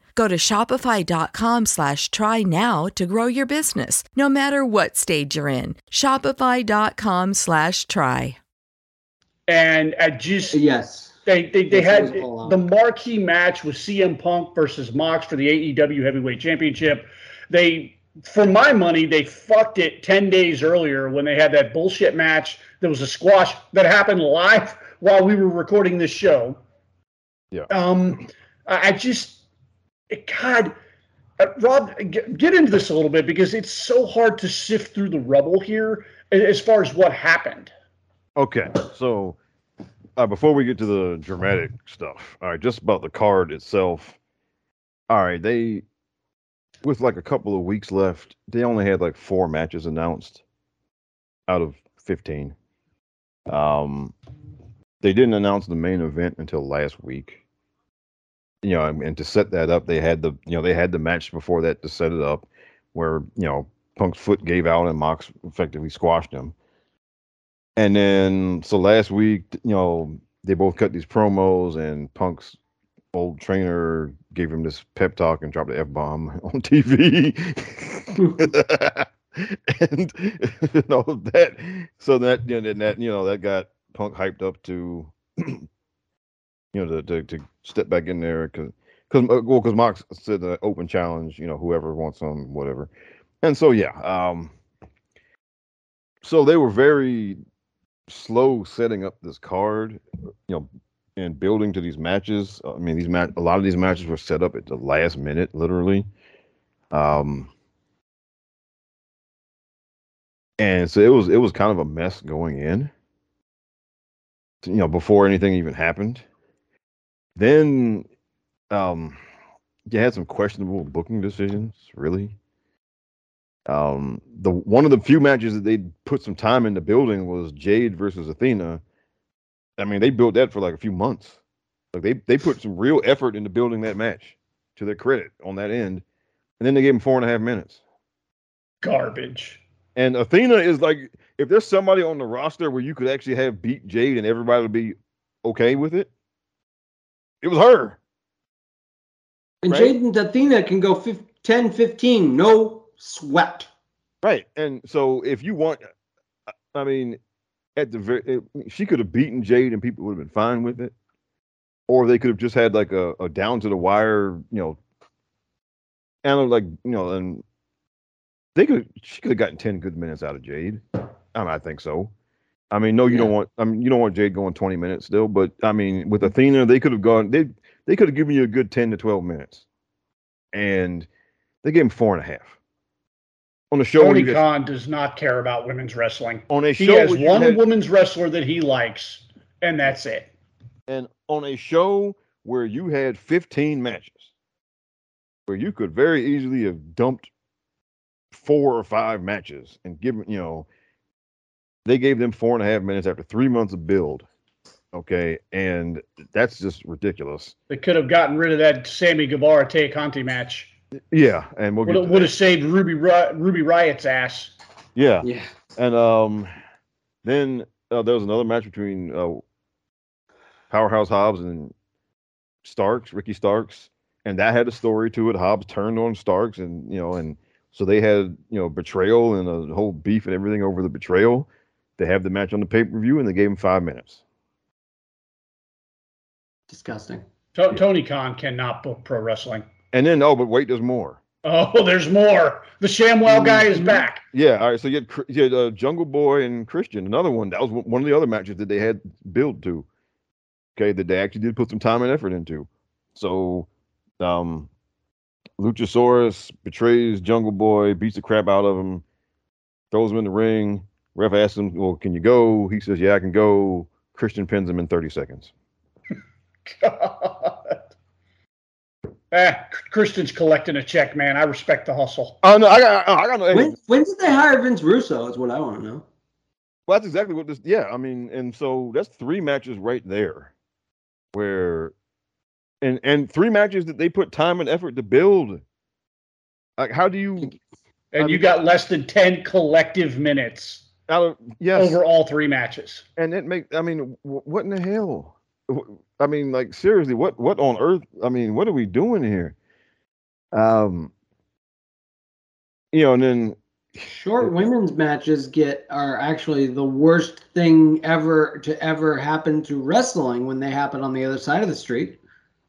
Go to shopify.com slash try now to grow your business, no matter what stage you're in. Shopify.com slash try. And at just Yes. they they, they Yes, had it was all out. the marquee match with CM Punk versus Mox for the AEW Heavyweight Championship. They, for my money, they fucked it ten days earlier when they had that bullshit match. There was a squash that happened live while we were recording this show. Yeah. Um, I I just, God, uh, Rob, get, get into this a little bit because it's so hard to sift through the rubble here as far as what happened. Okay, so uh, before we get to the dramatic stuff, all right, just about the card itself. All right, they with like a couple of weeks left, they only had like four matches announced out of fifteen. Um, they didn't announce the main event until last week. You know, and, to set that up, they had the you know they had the match before that to set it up, where you know Punk's foot gave out and Mox effectively squashed him. And then so last week, you know, they both cut these promos, and Punk's old trainer gave him this pep talk and dropped the f bomb on TV. and you know that, so that you that you know that got Punk hyped up to, you know, to to, to step back in there because because well because Mox said the open challenge, you know, whoever wants some, whatever. And so yeah, um, so they were very slow setting up this card, you know, and building to these matches. I mean, these match a lot of these matches were set up at the last minute, literally. Um, and so it was it was kind of a mess going in. You know, before anything even happened. Then, um, you had some questionable booking decisions, really. Um, the one of the few matches that they put some time into building was Jade versus Athena. I mean, they built that for like a few months. Like they they put some real effort into building that match, to their credit on that end, and then they gave him four and a half minutes. Garbage. And Athena is like, if there's somebody on the roster where you could actually have beat Jade and everybody would be okay with it, it was her. And Right. Jade and Athena can go fif- 10, 15, no sweat. Right. And so if you want, I mean, at the very, it, she could have beaten Jade and people would have been fine with it. Or they could have just had like a, a down to the wire, you know, and like, you know, and they could, she could have gotten 10 good minutes out of Jade. I, mean, I think so. I mean, no, you don't want, I mean, you don't want Jade going 20 minutes still, but I mean, with Athena, they could have gone, they, they could have given you a good 10 to 12 minutes. And they gave him four and a half. On the show, Tony Khan does not care about women's wrestling. on a He show has one had- women's wrestler that he likes, and that's it. and on a show where you had 15 matches where you could very easily have dumped four or five matches and given you know they gave them four and a half minutes after three months of build okay and that's just ridiculous They could have gotten rid of that Sammy Guevara Tay Conti match. yeah and we'll Would get have, would have saved Ruby Ruby Riott's ass. yeah Yeah. and um then uh, there was another match between uh powerhouse hobbs and starks ricky starks and that had a story to it hobbs turned on starks and you know and so they had you know betrayal and a whole beef and everything over the betrayal they have the match on the pay-per-view and they gave him five minutes Disgusting. To- Tony Khan cannot book pro wrestling. and then oh but wait there's more Oh, there's more. The ShamWow guy is back. yeah all right so you had, you had uh, jungle boy and christian another one that was one one of the other matches that they had built to okay that they actually did put some time and effort into so um luchasaurus betrays jungle boy beats the crap out of him throws him in the ring ref asks him well can you go he says yeah i can go christian pins him in 30 seconds God. Eh, Christian's collecting a check, man. I respect the hustle. oh no i got i got no When, when did they hire Vince Russo? Is what I want to know. Well, that's exactly what this. Yeah, I mean, and so that's three matches right there, where, and and three matches that they put time and effort to build. Like, how do you? And you got less than 10 collective minutes Out of yes, over all three matches. and it make. I mean, what in the hell? I mean, like seriously, what what on earth? I mean, what are we doing here? Um, you know, and then Short women's matches get are actually the worst thing ever to ever happen to wrestling when they happen on the other side of the street.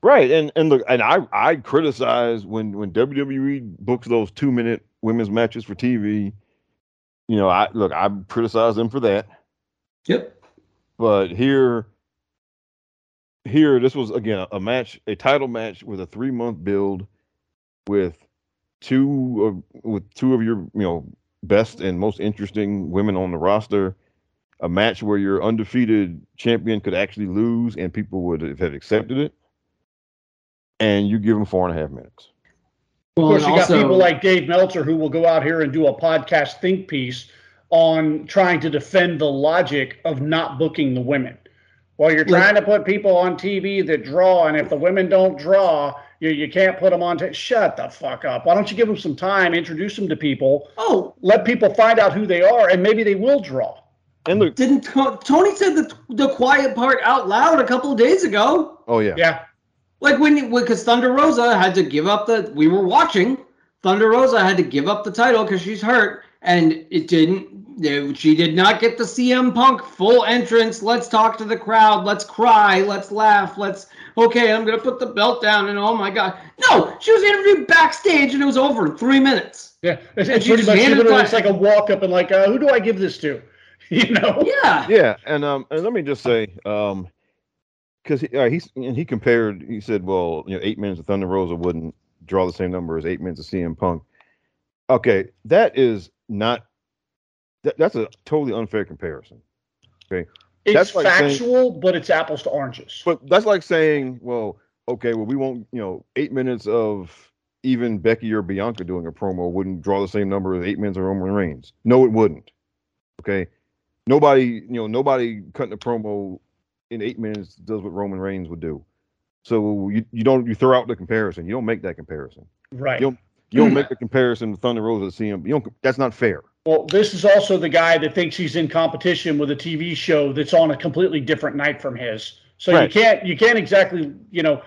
Right, and and look, and I I criticize when when WWE books those two minute women's matches for TV. You know, I look, I criticize them for that. Yep. But here, here, this was again a match, a title match with a three month build, with two of with two of your you know best and most interesting women on the roster. A match where your undefeated champion could actually lose and people would have accepted it. And you give them four and a half minutes. Of course, and you got people like Dave Meltzer who will go out here and do a podcast think piece on trying to defend the logic of not booking the women. Well, you're Like- trying to put people on TV that draw, and if the women don't draw, you, you can't put them on. T- Shut the fuck up. Why don't you give them some time, introduce them to people, oh, let people find out who they are, and maybe they will draw. And look, didn't To- Tony said the the quiet part out loud a couple of days ago? oh yeah, Yeah. Like when because Thunder Rosa had to give up the we were watching Thunder Rosa had to give up the title because she's hurt and it didn't they- she did not get the CM Punk full entrance. Let's talk to the crowd. Let's cry. Let's laugh. Let's okay. I'm gonna put the belt down and oh my god, no! She was interviewed backstage and it was over in three minutes. Yeah. It's, And it's she pretty just much literally, it it's like a walk up and like, uh, who do I give this to? You know? Yeah, yeah. And um, and let me just say, um, because he uh, he's and he compared, he said, well, you know, eight minutes of Thunder Rosa wouldn't draw the same number as eight minutes of CM Punk. Okay, that is not. That, that's a totally unfair comparison. Okay, it's That's like saying- factual, but it's apples to oranges. But that's like saying, well, okay, well, we won't, you know, eight minutes of even Becky or Bianca doing a promo wouldn't draw the same number as eight minutes of Roman Reigns. No, it wouldn't. Okay. Nobody, you know, nobody cutting a promo in eight minutes does what Roman Reigns would do. So you, you don't you throw out the comparison. You don't make that comparison. Right. You don't you don't make the comparison with Thunder Rosa to CM. You don't that's not fair. Well, this is also the guy that thinks he's in competition with a TV show that's on a completely different night from his. So Right. you can't you can't exactly you know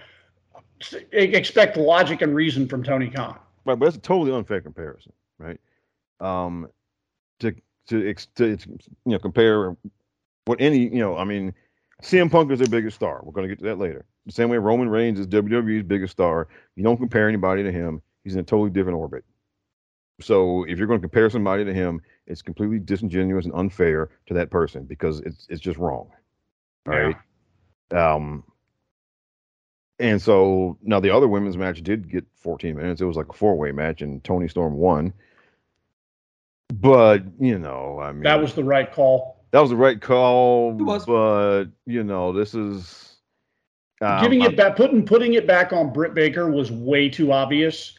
s- expect logic and reason from Tony Khan. Right, but that's a totally unfair comparison, right? Um, to to ex- to ex- you know compare what any you know, I mean, CM Punk is their biggest star. We're going to get to that later. The same way Roman Reigns is WWE's biggest star. You don't compare anybody to him. He's in a totally different orbit. So if you're going to compare somebody to him, it's completely disingenuous and unfair to that person because it's it's just wrong. All Yeah. right. Um. And so now the other women's match did get 14 minutes. It was like a four way match, and Toni Storm won. But you know, I mean, That was the right call. That was the right call. It was. But you know, this is um, Giving I'm- it back, putting putting it back on Britt Baker was way too obvious,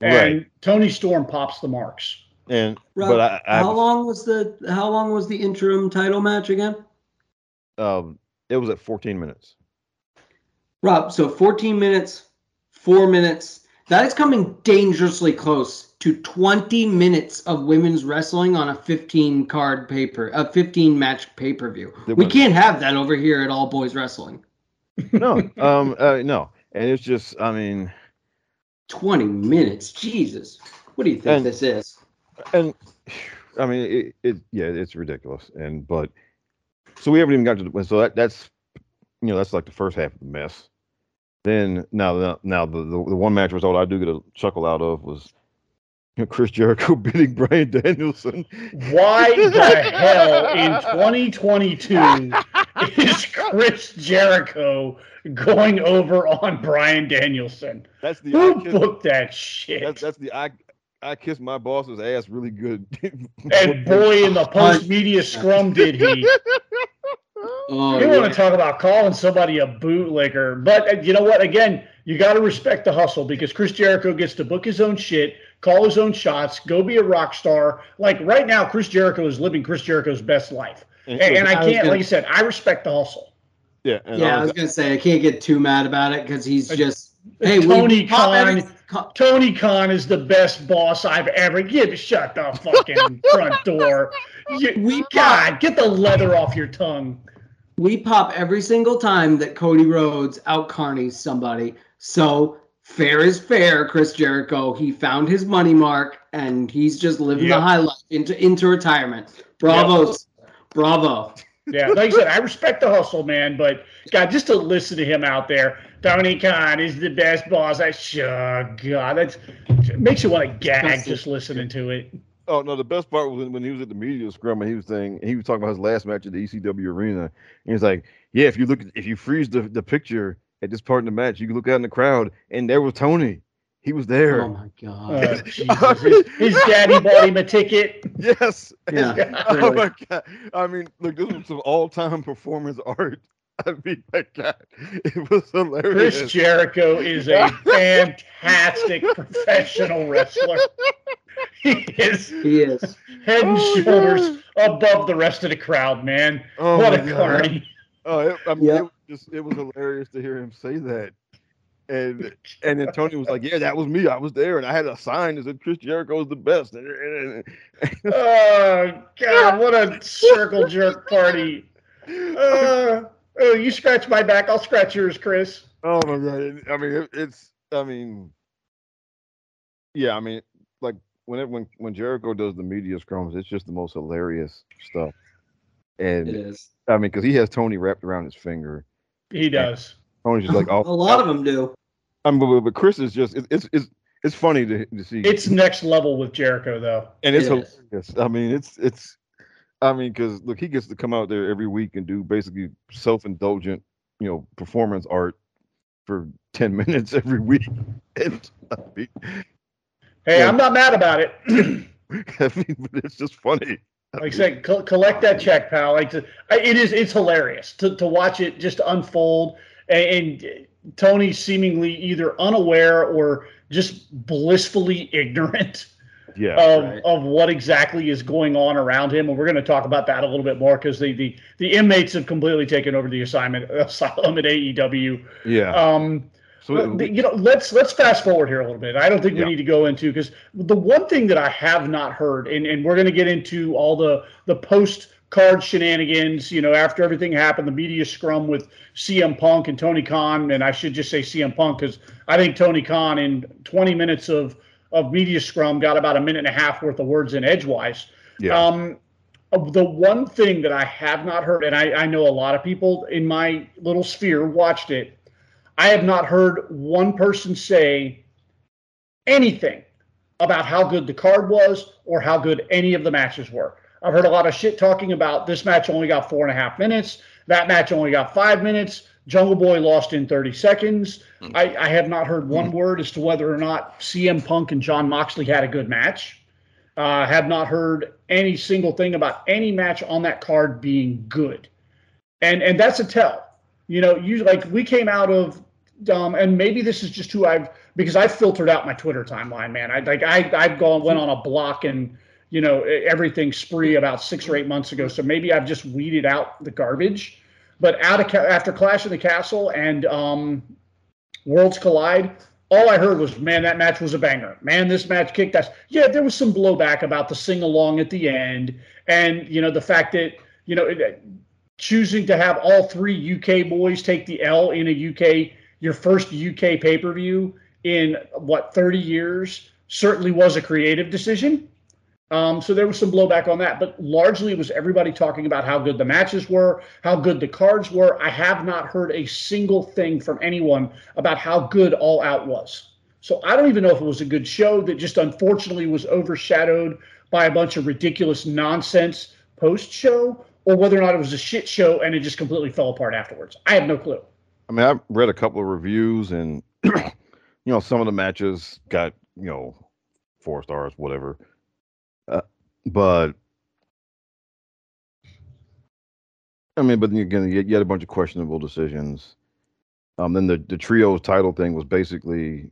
and Right. Toni Storm pops the marks. and Rob, but I, I how long was the how long was the interim title match again? um, it was at 14 minutes. Rob, so 14 minutes, four minutes. That is coming dangerously close to 20 minutes of women's wrestling on a 15 card paper, a 15 match pay per view. We can't have that over here at All Boys Wrestling. No, um, uh, no, and it's just, I mean, 20 minutes, Jesus. What do you think And- this is? and I mean, it, it, yeah, it's ridiculous. And but so we haven't even got to the so that that's you know that's like the first half of the mess. Then now the now the the, the one match result I do get a chuckle out of was Chris Jericho beating Bryan Danielson. Why the hell in 2022 is Chris Jericho going over on Bryan Danielson? That's the Who I kiss, booked that shit? that's that's the I I kiss my boss's ass really good. and boy, in the post media scrum, did he? Oh, You yeah. want to talk about calling somebody a bootlicker. But uh, you know what? Again, you got to respect the hustle because Chris Jericho gets to book his own shit, call his own shots, go be a rock star. Like right now, Chris Jericho is living Chris Jericho's best life. And, and I I can't, gonna- like you said, I respect the hustle. Yeah, and yeah, I was- was gonna say I can't get too mad about it because he's just hey, Tony we Khan- Tony Khan is the best boss I've ever. Get shut the fucking front door. You, We God, get the leather off your tongue. We pop every single time that Cody Rhodes out carnies somebody. So fair is fair, Chris Jericho. He found his money mark and he's just living Yep. the high life into into retirement. Bravo, bravo. Yeah, like I said, I respect the hustle, man. But God, just to listen to him out there, Tony Khan is the best boss. I sure, God, that's it makes you want to gag just listening to it. Oh no! The best part was when, when he was at the media scrum and he was saying he was talking about his last match at the ECW arena. And he was like, "Yeah, if you look, if you freeze the, the picture at this part in the match, you can look out in the crowd, and there was Tony. He was there. Oh my god. Uh, His, his daddy bought him a ticket. yes. Yeah, oh really. my god! I mean, look, this was some all-time performance art. I mean, my God, it was hilarious. Chris Jericho is a fantastic professional wrestler. He is He is. head and Oh, shoulders above the rest of the crowd, man. Oh what a God. carny. Oh, it, I mean, Yeah. it was just it was hilarious to hear him say that. And and then Tony was like, "Yeah, that was me. I was there, and I had a sign that said Chris Jericho is the best." Oh God, what a circle jerk party. Uh, oh, you scratch my back, I'll scratch yours, Chris. oh my god! it- I mean, it, it's. I mean, yeah. I mean, like whenever when when Jericho does the media scrums, it's just the most hilarious stuff. And It is. I mean, because he has Tony wrapped around his finger. He does. Tony's just like, oh, A lot of them do. I mean, but, but Chris is just it's it's it's, it's funny to, to see. It's next level with Jericho, though. and it's It is. hilarious. I mean, it's it's. I mean, because look, he gets to come out there every week and do basically self-indulgent, you know, performance art for ten minutes every week. And I mean, Hey, Yeah. I'm not mad about it. I mean, but it's just funny. I like I said, co- collect that check, pal. Like to, I- it is, it's hilarious to, to watch it just unfold, and, and Tony seemingly either unaware or just blissfully ignorant yeah, of, Right. of what exactly is going on around him, and we're going to talk about that a little bit more because the, the the inmates have completely taken over the assignment asylum at AEW. yeah. Um, so well, you know, let's let's fast forward here a little bit. I don't think Yeah. we need to go into because the one thing that I have not heard, and, and we're going to get into all the the post card shenanigans. You know, after everything happened, the media scrum with CM Punk and Tony Khan, and I should just say CM Punk because I think Tony Khan in 20 minutes of of media scrum got about a minute and a half worth of words in edgewise. yeah, Um, the one thing that I have not heard, and I, I know a lot of people in my little sphere watched it, I have not heard one person say anything about how good the card was or how good any of the matches were. I've heard a lot of shit talking about this match only got four and a half minutes, that match only got five minutes. Jungle Boy lost in 30 seconds. I, I have not heard one word as to whether or not CM Punk and Jon Moxley had a good match. Uh, have not heard any single thing about any match on that card being good, and and that's a tell. You know, you like we came out of, um, and maybe this is just who I've because I filtered out my Twitter timeline, man. I like I I've gone went on a block and you know everything spree about six or eight months ago, so maybe I've just weeded out the garbage. But out of after Clash of the Castle and um, Worlds Collide, all I heard was, man, that match was a banger. Man, this match kicked ass. Yeah, there was some blowback about the sing along at the end. And, you know, the fact that, you know, it- choosing to have all three UK boys take the L in a UK, your first UK pay per view in what, 30 years, certainly was a creative decision. Um, so there was some blowback on that, but largely it was everybody talking about how good the matches were, how good the cards were. I have not heard a single thing from anyone about how good All Out was. So I don't even know if it was a good show that just unfortunately was overshadowed by a bunch of ridiculous nonsense post show, or whether or not it was a shit show and it just completely fell apart afterwards. I have no clue. I mean, I've read a couple of reviews, and you know, some of the matches got you know four stars, whatever. Uh, but I mean, but then again, you, you had a bunch of questionable decisions. Um, then the the trios title thing was basically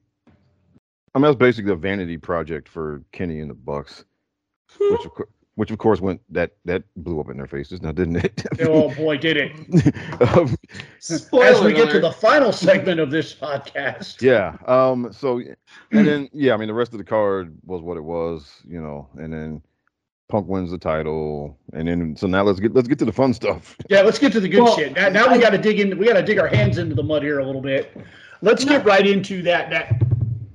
I mean, that's basically a vanity project for Kenny and the Bucks, which of course, which of course went that that blew up in their faces now, didn't it? Oh boy, did it! um, Spoiler As we get to the final segment of this podcast, yeah. Um. So, and then yeah, I mean, the rest of the card was what it was, you know, and then Punk wins the title, and then so now let's get let's get to the fun stuff. yeah, let's get to the good Well, shit. Now, now we got to dig in. We got to dig our hands into the mud here a little bit. Let's get right into that that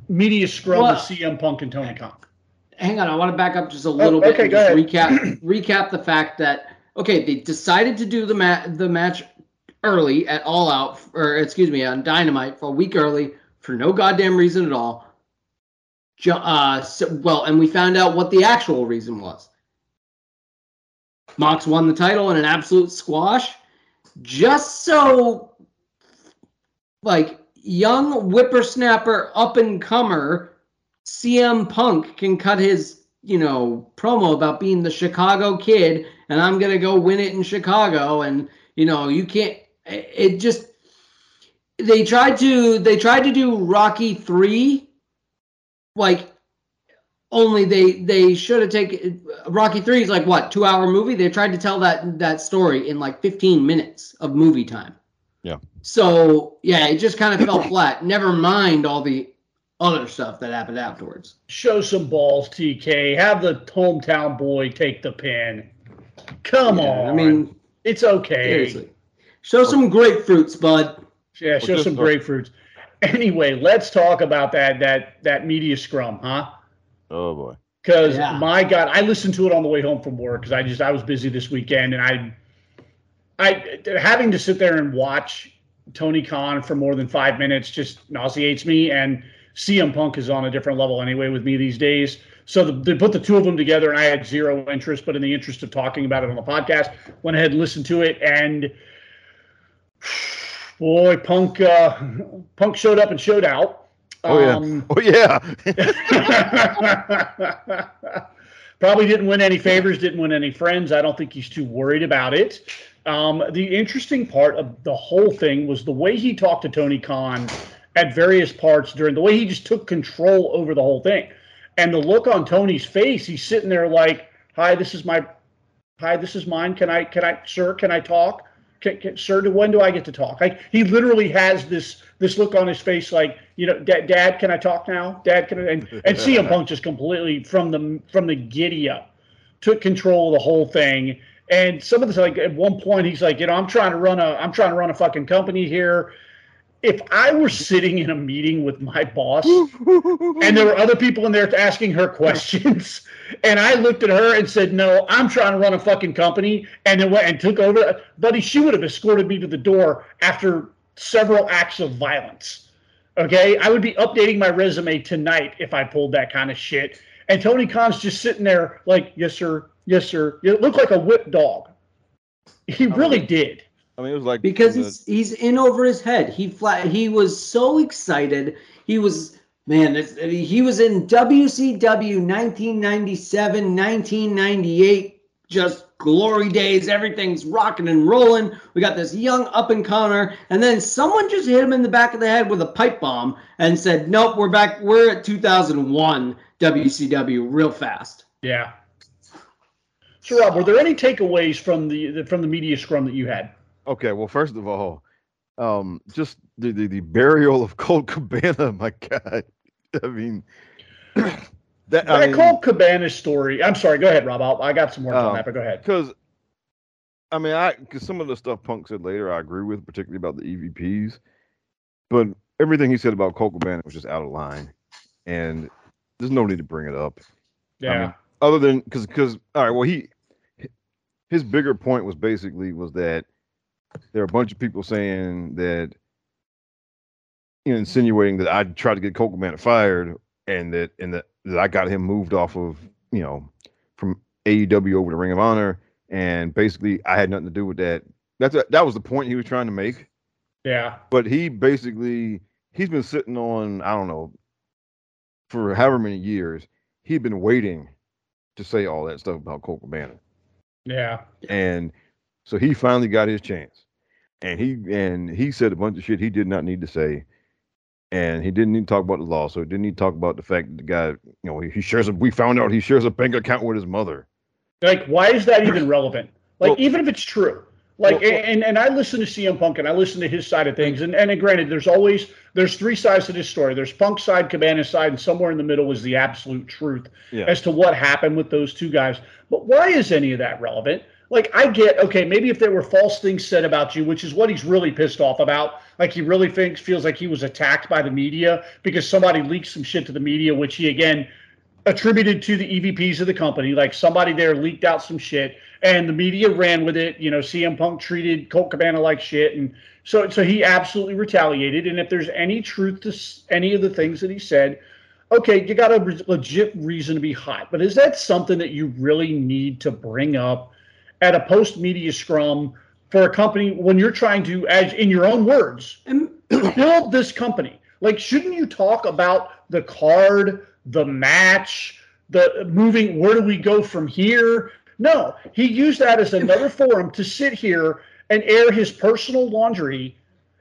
media scrum Well- with CM Punk and Tony Khan. Hang on, I want to back up just a little bit okay, and go just ahead. recap recap the fact that okay, they decided to do the ma- the match early at All Out or excuse me on Dynamite for a week early for no goddamn reason at all. Uh, so, well, and we found out what the actual reason was. Mox won the title in an absolute squash, just so like young whippersnapper up and comer CM Punk can cut his, you know, promo about being the Chicago kid and I'm going to go win it in Chicago and you know, you can't it just they tried to they tried to do Rocky 3 like only they they should have taken Rocky 3 is like what, 2-hour movie? They tried to tell that that story in like 15 minutes of movie time. Yeah. So, yeah, it just kind of fell flat. Never mind all the other stuff that happened afterwards. Show some balls, TK. Have the hometown boy take the pin. Come Yeah, on. I mean, it's okay. seriously. Show some grapefruits, bud. Yeah, show some the- grapefruits. Anyway, let's talk about that that that media scrum, huh? Oh boy. Because Yeah. my God, I listened to it on the way home from work because I just I was busy this weekend and I, I having to sit there and watch Tony Khan for more than five minutes just nauseates me. And CM Punk is on a different level anyway with me these days. So the, they put the two of them together, and I had zero interest. But in the interest of talking about it on the podcast, went ahead and listened to it. And boy, Punk uh, Punk showed up and showed out. Oh yeah. Um, oh yeah. Probably didn't win any favors, didn't win any friends. I don't think he's too worried about it. Um, the interesting part of the whole thing was the way he talked to Tony Khan at various parts during the way he just took control over the whole thing. And the look on Tony's face, he's sitting there like, "Hi, this is my, hi, this is mine. Can I, can I, sir, can I talk? Can, can, sir, when do I get to talk?" Like he literally has this this look on his face, like, you know, Dad, Dad, can I talk now? Dad, can I? And, and CM Punk just completely from the from the giddy up took control of the whole thing. And some of this, like at one point, he's like, you know, I'm trying to run a, I'm trying to run a fucking company here. If I were sitting in a meeting with my boss, and there were other people in there asking her questions, and I looked at her and said, "No, I'm trying to run a fucking company," and then went and took over, buddy, she would have escorted me to the door after several acts of violence. Okay, I would be updating my resume tonight if I pulled that kind of shit. And Tony Khan's just sitting there like, "Yes, sir. Yes, sir." You look like a whipped dog. He really did. I mean, it was like because the- he's he's in over his head. He flat. He was so excited. He was man. It's, he was in WCW 1997, 1998. Just glory days. Everything's rocking and rolling. We got this young up and comer, and then someone just hit him in the back of the head with a pipe bomb and said, "Nope, we're back. We're at 2001 WCW real fast." Yeah. So, Rob, were there any takeaways from the from the media scrum that you had? Okay, well, first of all, um, just the, the, the burial of Colt Cabana. My God, I mean, that I I mean, Colt Cabana's story. I'm sorry. Go ahead, Rob. I'll, I got some more on Um, that, but go ahead. because I mean, I because some of the stuff Punk said later, I agree with, particularly about the EVPs, but everything he said about Colt Cabana was just out of line, and there's no need to bring it up. Yeah. mean, other than because because all right well he his bigger point was basically was that there are a bunch of people saying that you know insinuating that I tried to get Cabana fired and that and that, that I got him moved off of you know from AEW over to Ring of Honor and basically I had nothing to do with that. That's a, that was the point he was trying to make. yeah. But he basically he's been sitting on I don't know for however many years he'd been waiting to say all that stuff about Colt Cabana, Yeah. and so he finally got his chance, and he and he said a bunch of shit he did not need to say, and he didn't even talk about the law. So he didn't even talk about the fact that the guy, you know, he, he shares a. We found out he shares a bank account with his mother. Like, why is that even relevant? Like, Well- even if it's true, like, Well- well- and and I listen to CM Punk and I listen to his side of things, and and granted, there's always there's three sides to this story. There's Punk's side, Cabana's side, and somewhere in the middle is the absolute truth Yeah. as to what happened with those two guys. But why is any of that relevant? Like, I get okay, maybe if there were false things said about you, which is what he's really pissed off about. Like, he really thinks feels like he was attacked by the media because somebody leaked some shit to the media, which he again attributed to the EVPs of the company. Like somebody there leaked out some shit, and the media ran with it. You know, CM Punk treated Colt Cabana like shit, and so so he absolutely retaliated. And if there's any truth to any of the things that he said, okay, you got a legit reason to be hot. But is that something that you really need to bring up at a post media scrum for a company when you're trying to, as in your own words, And build this company. Like, shouldn't you talk about the card, the match, the moving? Where do we go from here? No, he used that as another forum to sit here and air his personal laundry,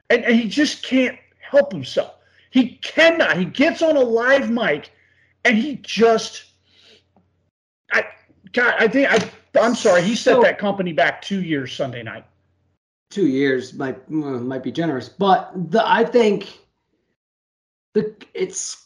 and, and he just can't help himself. He cannot. He gets on a live mic, and he just, I, God, I think I. I'm sorry. He set So- that company back two years Sunday night. two years might uh, might be generous, but the I think the it's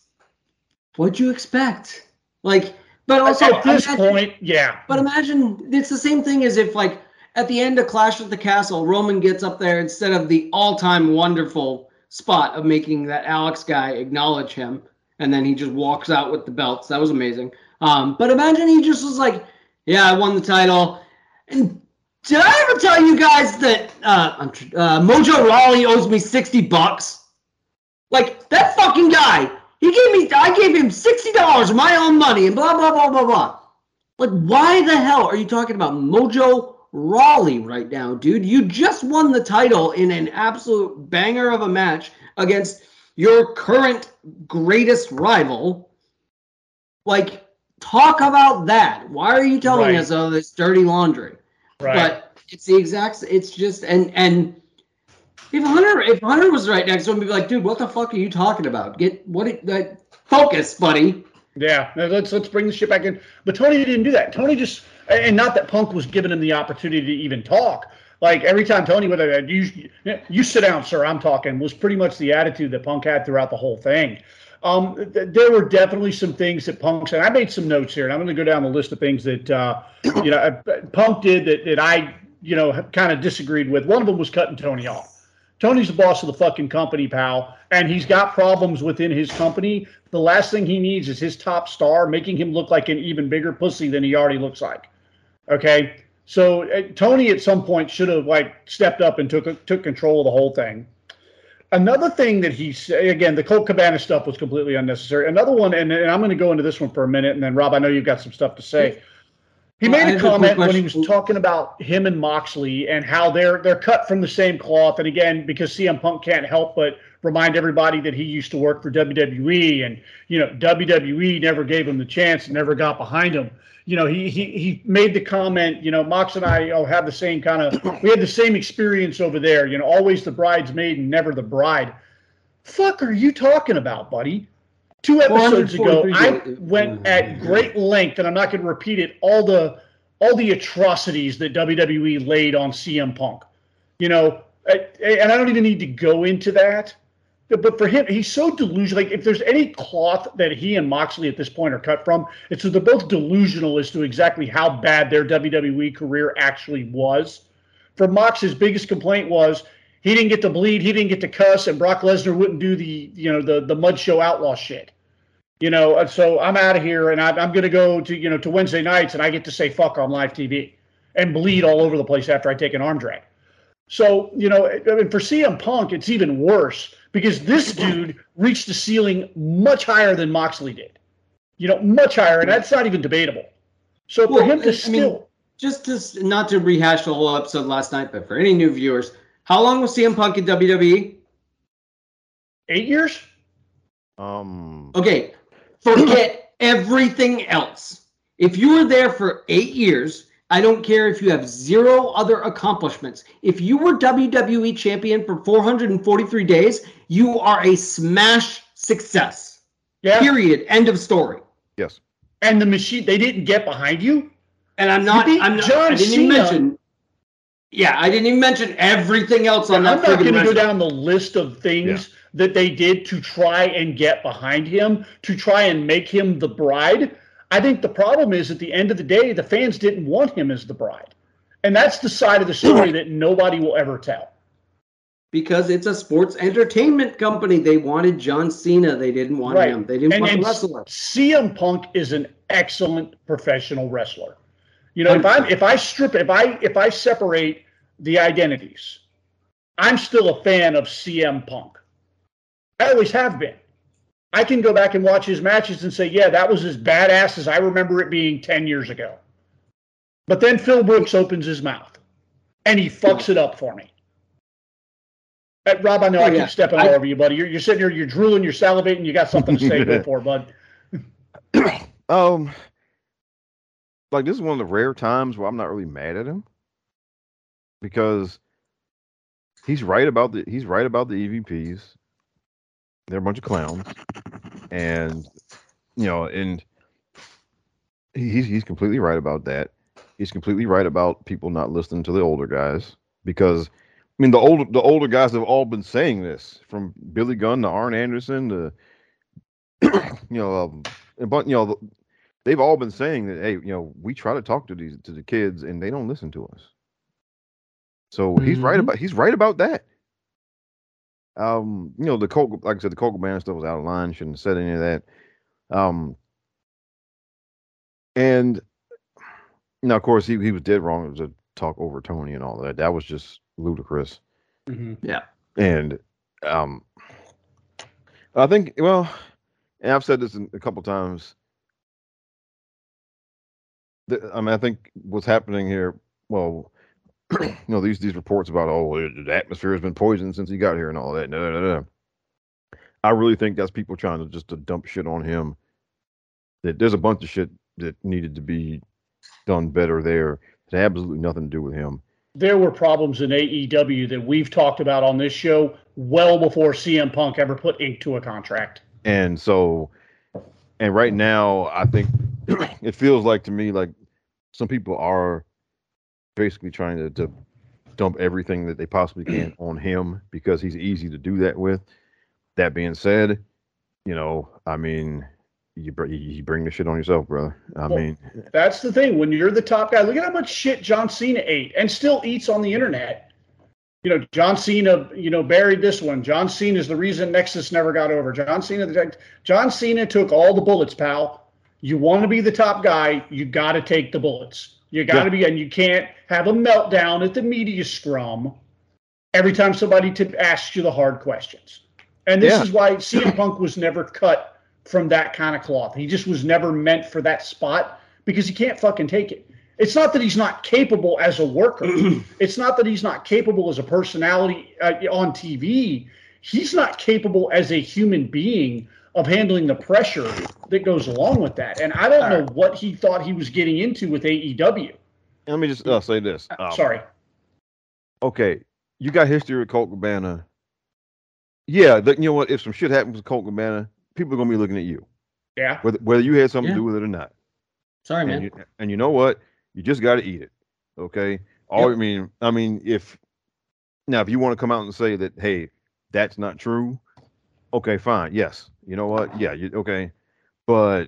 what you expect. Like, but also At this imagine- point, yeah. But imagine it's the same thing as if like at the end of Clash of the Castle, Roman gets up there instead of the all-time wonderful spot of making that Alex guy acknowledge him, and then he just walks out with the belts. That was amazing. Um, but imagine he just was like, "Yeah, I won the title." And did I ever tell you guys that uh, uh, Mojo Rawley owes me sixty bucks? Like that fucking guy. He gave me. I gave him sixty dollars of my own money, and blah blah blah blah blah. Like, why the hell are you talking about Mojo Rawley right now, dude? You just won the title in an absolute banger of a match against your current greatest rival. Like, talk about that. Why are you telling Right. us all this dirty laundry? Right. But it's the exact. It's just and and if Hunter if Hunter was right next to him, he'd be like, dude, what the fuck are you talking about? Get what? It, like, focus, buddy. Yeah, let's let's bring the shit back in. But Tony didn't do that. Tony just and not that Punk was giving him the opportunity to even talk. Like every time Tony would have you you sit down, sir. I'm talking was pretty much the attitude that Punk had throughout the whole thing. Um, th- there were definitely some things that Punk said. I made some notes here, and I'm going to go down the list of things that uh, you know uh, Punk did that that I you know kind of disagreed with. One of them was cutting Tony off. Tony's the boss of the fucking company, pal, and he's got problems within his company. The last thing he needs is his top star making him look like an even bigger pussy than he already looks like. Okay, so uh, Tony at some point should have like stepped up and took took control of the whole thing. Another thing that he said again, the Colt Cabana stuff was completely unnecessary. Another one, and, and I'm going to go into this one for a minute, and then Rob, I know you've got some stuff to say. He Well, made a have a comment when he was talking about him and Moxley and how they're they're cut from the same cloth. And again, because CM Punk can't help but remind everybody that he used to work for WWE, and you know WWE never gave him the chance, and never got behind him. You know, he he he made the comment. You know, Mox and I oh, have the same kind of we had the same experience over there. You know, always the bridesmaid and never the bride. Fuck, are you talking about, buddy? Two episodes ago, I went at great length, and I'm not going to repeat it. All the all the atrocities that WWE laid on CM Punk. You know, and I don't even need to go into that. But for him, he's so delusional. Like if there's any cloth that he and Moxley at this point are cut from, it's that they're both delusional as to exactly how bad their WWE career actually was. For Mox, his biggest complaint was he didn't get to bleed, he didn't get to cuss, and Brock Lesnar wouldn't do the you know the the mud show outlaw shit. You know, and so I'm out of here, and I'm, I'm going to go to you know to Wednesday nights, and I get to say fuck on live TV and bleed all over the place after I take an arm drag. So you know, I mean, for CM Punk, it's even worse because this dude reached the ceiling much higher than Moxley did. You know, much higher, and that's not even debatable. So for Well, him to I mean, still, just to not to rehash the whole episode last night, but for any new viewers, how long was CM Punk in WWE? eight years, Um, Okay, forget everything else. If you were there for eight years I don't care if you have zero other accomplishments. If you were WWE champion for 443 days, you are a smash success. Yeah. Period. End of story. Yes. And the machine, they didn't get behind you. And I'm not. beat I'm not. John I didn't even mention. Yeah, I didn't even mention everything else on that. I'm not going to go down the list of things that they did to try and get behind him, to try and make him the bride. I think the problem is at the end of the day, the fans didn't want him as the bride. And that's the side of the story that nobody will ever tell. because it's a sports entertainment company. They wanted John Cena. They didn't want Right. him. They didn't And, want and wrestler. CM Punk is an excellent professional wrestler. You know, if I if I strip if I if I separate the identities, I'm still a fan of CM Punk. I always have been. I can go back and watch his matches and say, yeah, that was as badass as I remember it being 10 years ago. But then Phil Brooks opens his mouth and he fucks it up for me. Uh, Rob, I know Oh, I yeah. keep stepping I- all over you, buddy. You're, you're sitting here, you're drooling, you're salivating, you got something to say. before, for bud. Um, like this is one of the rare times where I'm not really mad at him because he's right about the he's right about the EVPs. They're a bunch of clowns, and you know, and he's he's completely right about that. He's completely right about people not listening to the older guys because I mean the older the older guys have all been saying this from Billy Gunn to Arn Anderson to you know um, but you know they've all been saying that hey you know we try to talk to these to the kids and they don't listen to us so he's right Mhm. about he's right about that um you know the Colt like I said the Colt Cabana stuff was out of line shouldn't have said any of that. Um and now of course he, he was dead wrong. It was a talk over Tony and all that. That was just ludicrous. Yeah. and um I think well and I've said this a couple times. I mean I think what's happening here well you know these these reports about oh the atmosphere has been poisoned since he got here and all that no, no, no. I really think that's people trying to just to dump shit on him that there's a bunch of shit that needed to be done better there that had absolutely nothing to do with him There were problems in AEW that we've talked about on this show well before CM Punk ever put ink to a contract. And so, and right now, I think it feels like to me like some people are basically trying to, to dump everything that they possibly can on him because he's easy to do that with. That being said, you know, I mean, you br- you bring the shit on yourself, brother. I Well, mean, That's the thing. When you're the top guy, look at how much shit John Cena ate and still eats on the internet. You know, John Cena, you know, buried this one. John Cena is the reason Nexus never got over. John Cena, John Cena took all the bullets, pal. You want to be the top guy, you got to take the bullets. You got to Yeah. be, and you can't have a meltdown at the media scrum every time somebody t- asks you the hard questions. And this Yeah. is why CM Punk was never cut from that kind of cloth. He just was never meant for that spot because he can't fucking take it. It's not that he's not capable as a worker. it's not that he's not capable as a personality uh, on TV. He's not capable as a human being of handling the pressure that goes along with that. And I don't know what he thought he was getting into with AEW. let me just uh, say this. Um, Sorry. okay, you got history with Colt Cabana. Yeah, the, you know what? If some shit happens with Colt Cabana, people are gonna be looking at you, Yeah. whether whether you had something Yeah. to do with it or not. Sorry, And man. you, and you know what? You just got to eat it. Okay. All I mean, I mean, if now if you want to come out and say that, hey, that's not true. Okay, fine. Yes. You know what? Yeah. You okay? But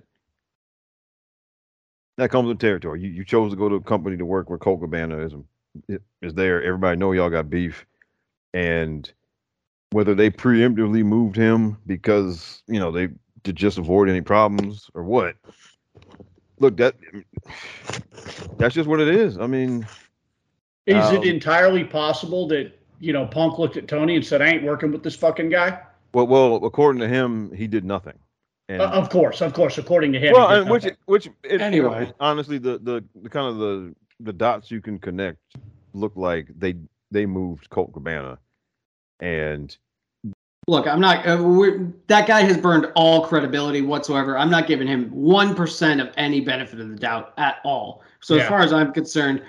that comes with territory. You you chose to go to a company to work where Colt Cabana is is there. Everybody know y'all got beef, and whether they preemptively moved him because you know they to just avoid any problems or what. Look, that that's just what it is. I mean, Is Um, it entirely possible that, you know, Punk looked at Tony and said, I ain't working with this fucking guy? Well, well, according to him, he did nothing. And Uh, of course, of course, according to him. well, and which which it, Anyway. honestly, the, the the kind of the the dots you can connect look like they they moved Colt Cabana, and look, I'm not. Uh, we're, that guy has burned all credibility whatsoever. I'm not giving him one percent of any benefit of the doubt at all. So Yeah. as far as I'm concerned,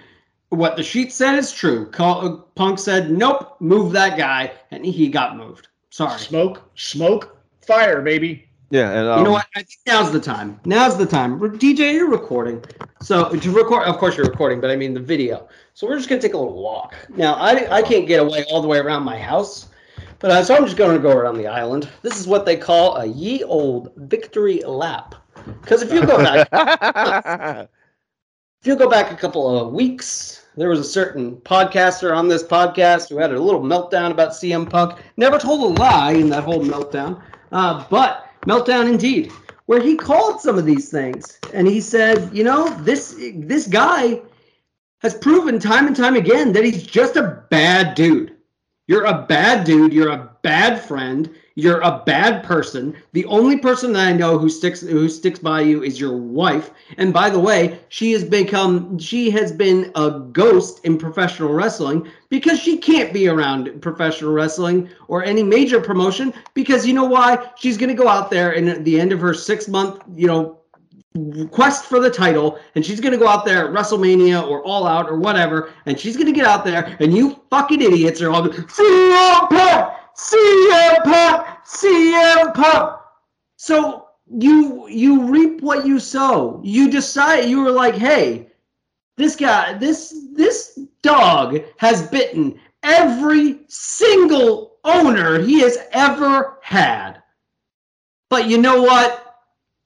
what the sheet said is true. Call, uh, Punk said, "Nope, move that guy," and he got moved. Sorry. Smoke, smoke, fire, baby. Yeah, and um, You know what? I think now's the time. Now's the time. DJ, you're recording. So to record, of course you're recording, but I mean the video. So we're just gonna take a little walk. Now I, I can't get away all the way around my house, but uh, so I'm just gonna go around the island. This is what they call a ye old victory lap. Because if you go back, if you go back a couple of weeks, there was a certain podcaster on this podcast who had a little meltdown about CM Punk. Never told a lie in that whole meltdown, uh, but meltdown indeed, where he called some of these things and he said, you know, this this guy has proven time and time again that he's just a bad dude. You're a bad dude. You're a bad friend. You're a bad person. The only person that I know who sticks who sticks by you is your wife. And by the way, she has become she has been a ghost in professional wrestling because she can't be around professional wrestling or any major promotion because you know why? She's going to go out there and at the end of her 6 month, you know, quest for the title and she's going to go out there at WrestleMania or All Out or whatever and she's going to get out there and you fucking idiots are all going CM Punk CM Punk so you you reap what you sow. You decide you were like hey this guy this this dog has bitten every single owner he has ever had. But you know what?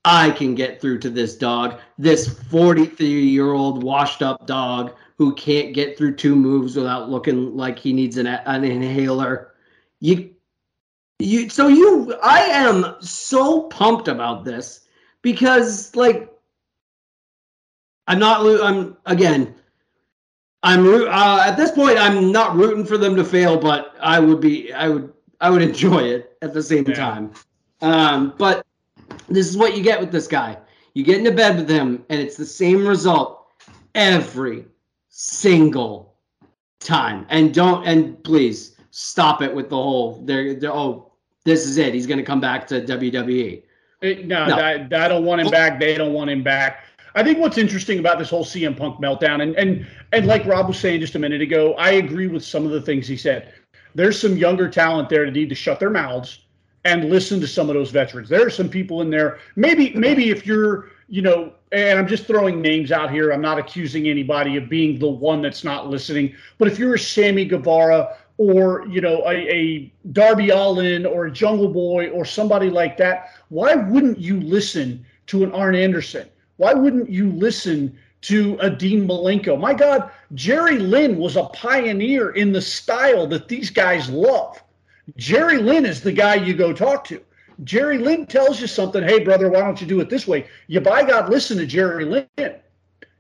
I can get through to this dog, this 43 year old washed up dog who can't get through two moves without looking like he needs an, an inhaler. You, you, so you, I am so pumped about this because, like, I'm not, I'm, again, I'm, uh, at this point, I'm not rooting for them to fail, but I would be, I would, I would enjoy it at the same Yeah. time. Um, but this is what you get with this guy. You get into bed with him, and it's the same result every single time. And don't and please stop it with the whole there. Oh, this is it. He's going to come back to. WWE. It- no, No. That, I don't want him back. They don't want him back. I think what's interesting about this whole CM Punk meltdown, and and and like Rob was saying just a minute ago, I agree with some of the things he said. There's some younger talent there that need to shut their mouths and listen to some of those veterans. There are some people in there. Maybe maybe if you're you know, and I'm just throwing names out here. I'm not accusing anybody of being the one that's not listening. But if you're a Sammy Guevara or you know a, a Darby Allin or a Jungle Boy or somebody like that, why wouldn't you listen to an Arn Anderson? Why wouldn't you listen to a Dean Malenko? My God, Jerry Lynn was a pioneer in the style that these guys love. Jerry Lynn is the guy you go talk to. Jerry Lynn tells you something. Hey, brother, why don't you do it this way? You by God, listen to Jerry Lynn.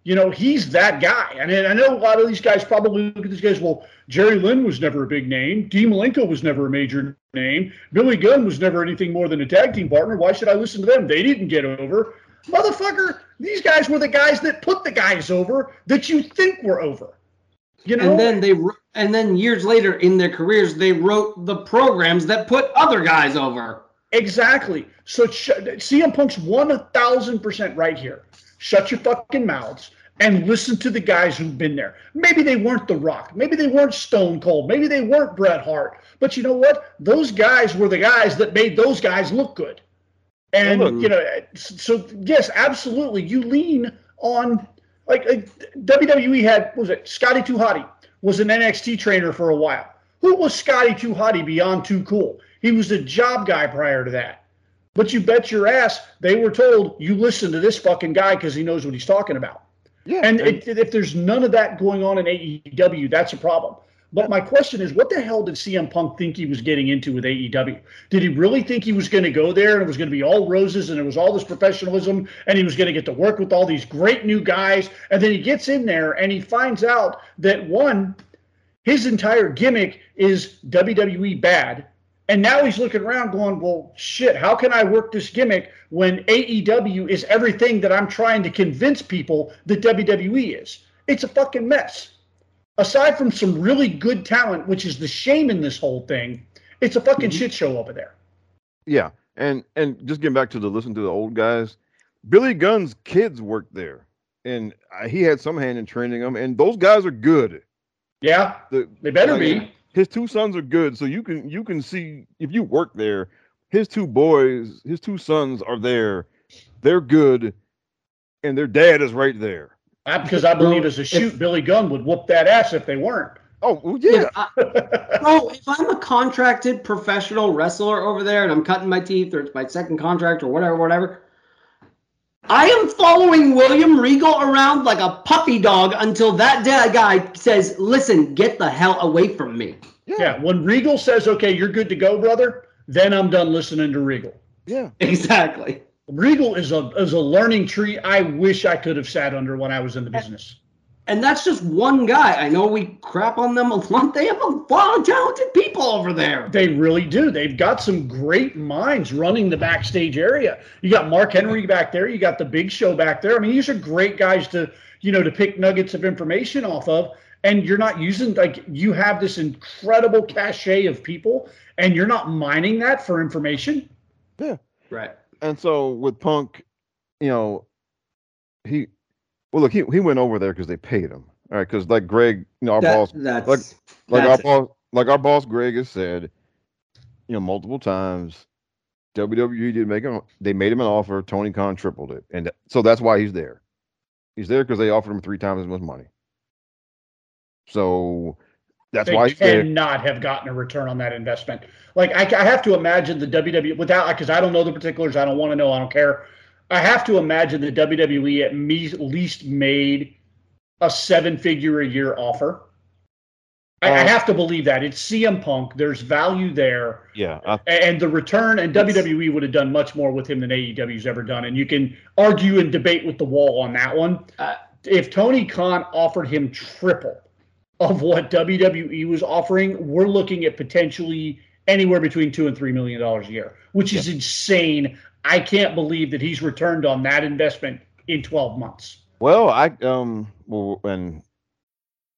You know, he's that guy. I And I know a lot of these guys probably look at these guys. Well, Jerry Lynn was never a big name. Dean Malenko was never a major name. Billy Gunn was never anything more than a tag team partner. Why should I listen to them? They didn't get over. Motherfucker, these guys were the guys that put the guys over that you think were over. You know, And then they and then years later in their careers, they wrote the programs that put other guys over. Exactly. So CM Punk's one thousand percent right here. Shut your fucking mouths and listen to the guys who've been there. Maybe they weren't The Rock. Maybe they weren't Stone Cold. Maybe they weren't Bret Hart. But you know what? Those guys were the guys that made those guys look good. And Look. you know, so yes, absolutely. You lean on like, like WWE had what was it Scotty Too Hottie was an NXT trainer for a while. Who was Scotty Too Hottie beyond Too Cool? He was a job guy prior to that. But you bet your ass they were told you listen to this fucking guy because he knows what he's talking about. yeah, And it, if there's none of that going on in AEW, that's a problem. But my question is, what the hell did CM Punk think he was getting into with AEW? Did he really think he was going to go there and it was going to be all roses and it was all this professionalism and he was going to get to work with all these great new guys? And then he gets in there and he finds out that one, his entire gimmick is WWE bad. And now he's looking around going, well, shit, how can I work this gimmick when AEW is everything that I'm trying to convince people that WWE is? It's a fucking mess. Aside from some really good talent, which is the shame in this whole thing, It's a fucking Mhm. shit show over there. Yeah, and and just getting back to the listen to the old guys, Billy Gunn's kids worked there, and he had some hand in training them, and those guys are good. Yeah, The, they better like, be. His two sons are good, so you can you can see if you work there, his two boys, his two sons are there, they're good, and their dad is right there. I- Because I believe as a shoot, Billy Gunn would whoop that ass if they weren't. Oh well, yeah, If I- bro, if I'm a contracted professional wrestler over there and I'm cutting my teeth or it's my second contract or whatever, whatever, I am following William Regal around like a puppy dog until that da- guy says, "Listen, get the hell away from me." yeah, when Regal says, "Okay, you're good to go, brother," then I'm done listening to Regal. yeah. Exactly. Regal is a is a learning tree. I wish I could have sat under when I was in the business. And that's just one guy. I know we crap on them a lot. They have a lot of talented people over there. They really do. They've got some great minds running the backstage area. You got Mark Henry back there. You got the Big Show back there. I mean, these are great guys to you know to pick nuggets of information off of. And you're not using like you have this incredible cachet of people, and you're not mining that for information. Yeah. Right. And so with Punk, you know, he well look he he went over there because they paid him. All right, because like Greg, you know, our That- boss, that's like like our that's it. boss, like our boss Greg has said, you know, multiple times, WWE did make him. They made him an offer. Tony Khan tripled it, and so that's why he's there. He's there because they offered him three times as much money. So that's they why he's there. cannot have gotten a return on that investment. Like I, I have to imagine the WWE without because I don't know the particulars. I don't want to know. I don't care. I have to imagine the WWE at me, least made a seven-figure a year offer. I, I Uh, have to believe that it's CM Punk. There's value there, Yeah, I, A- and the return. And WWE would have done much more with him than AEW's ever done. And you can argue and debate with the wall on that one. Uh, if Tony Khan offered him triple of what WWE was offering, we're looking at potentially anywhere between two and three million dollars a year, which is insane. I can't believe that he's returned on that investment in 12 months. well, I um, well, and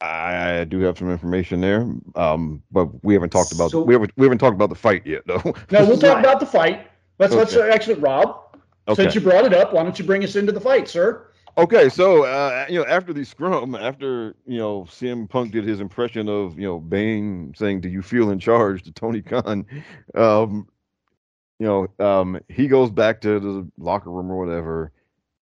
I, do have some information there. Um, but we haven't talked about So- we haven't we haven't talked about the fight yet, though. Now we'll talk about the fight. Let's let's Okay. actually, Rob. Okay. Since you brought it up, why don't you bring us into the fight, sir? Okay, so uh, you know, after the scrum, after you know, CM Punk did his impression of you know Bane saying, "Do you feel in charge?" to Tony Khan, um, you know, um, he goes back to the locker room or whatever,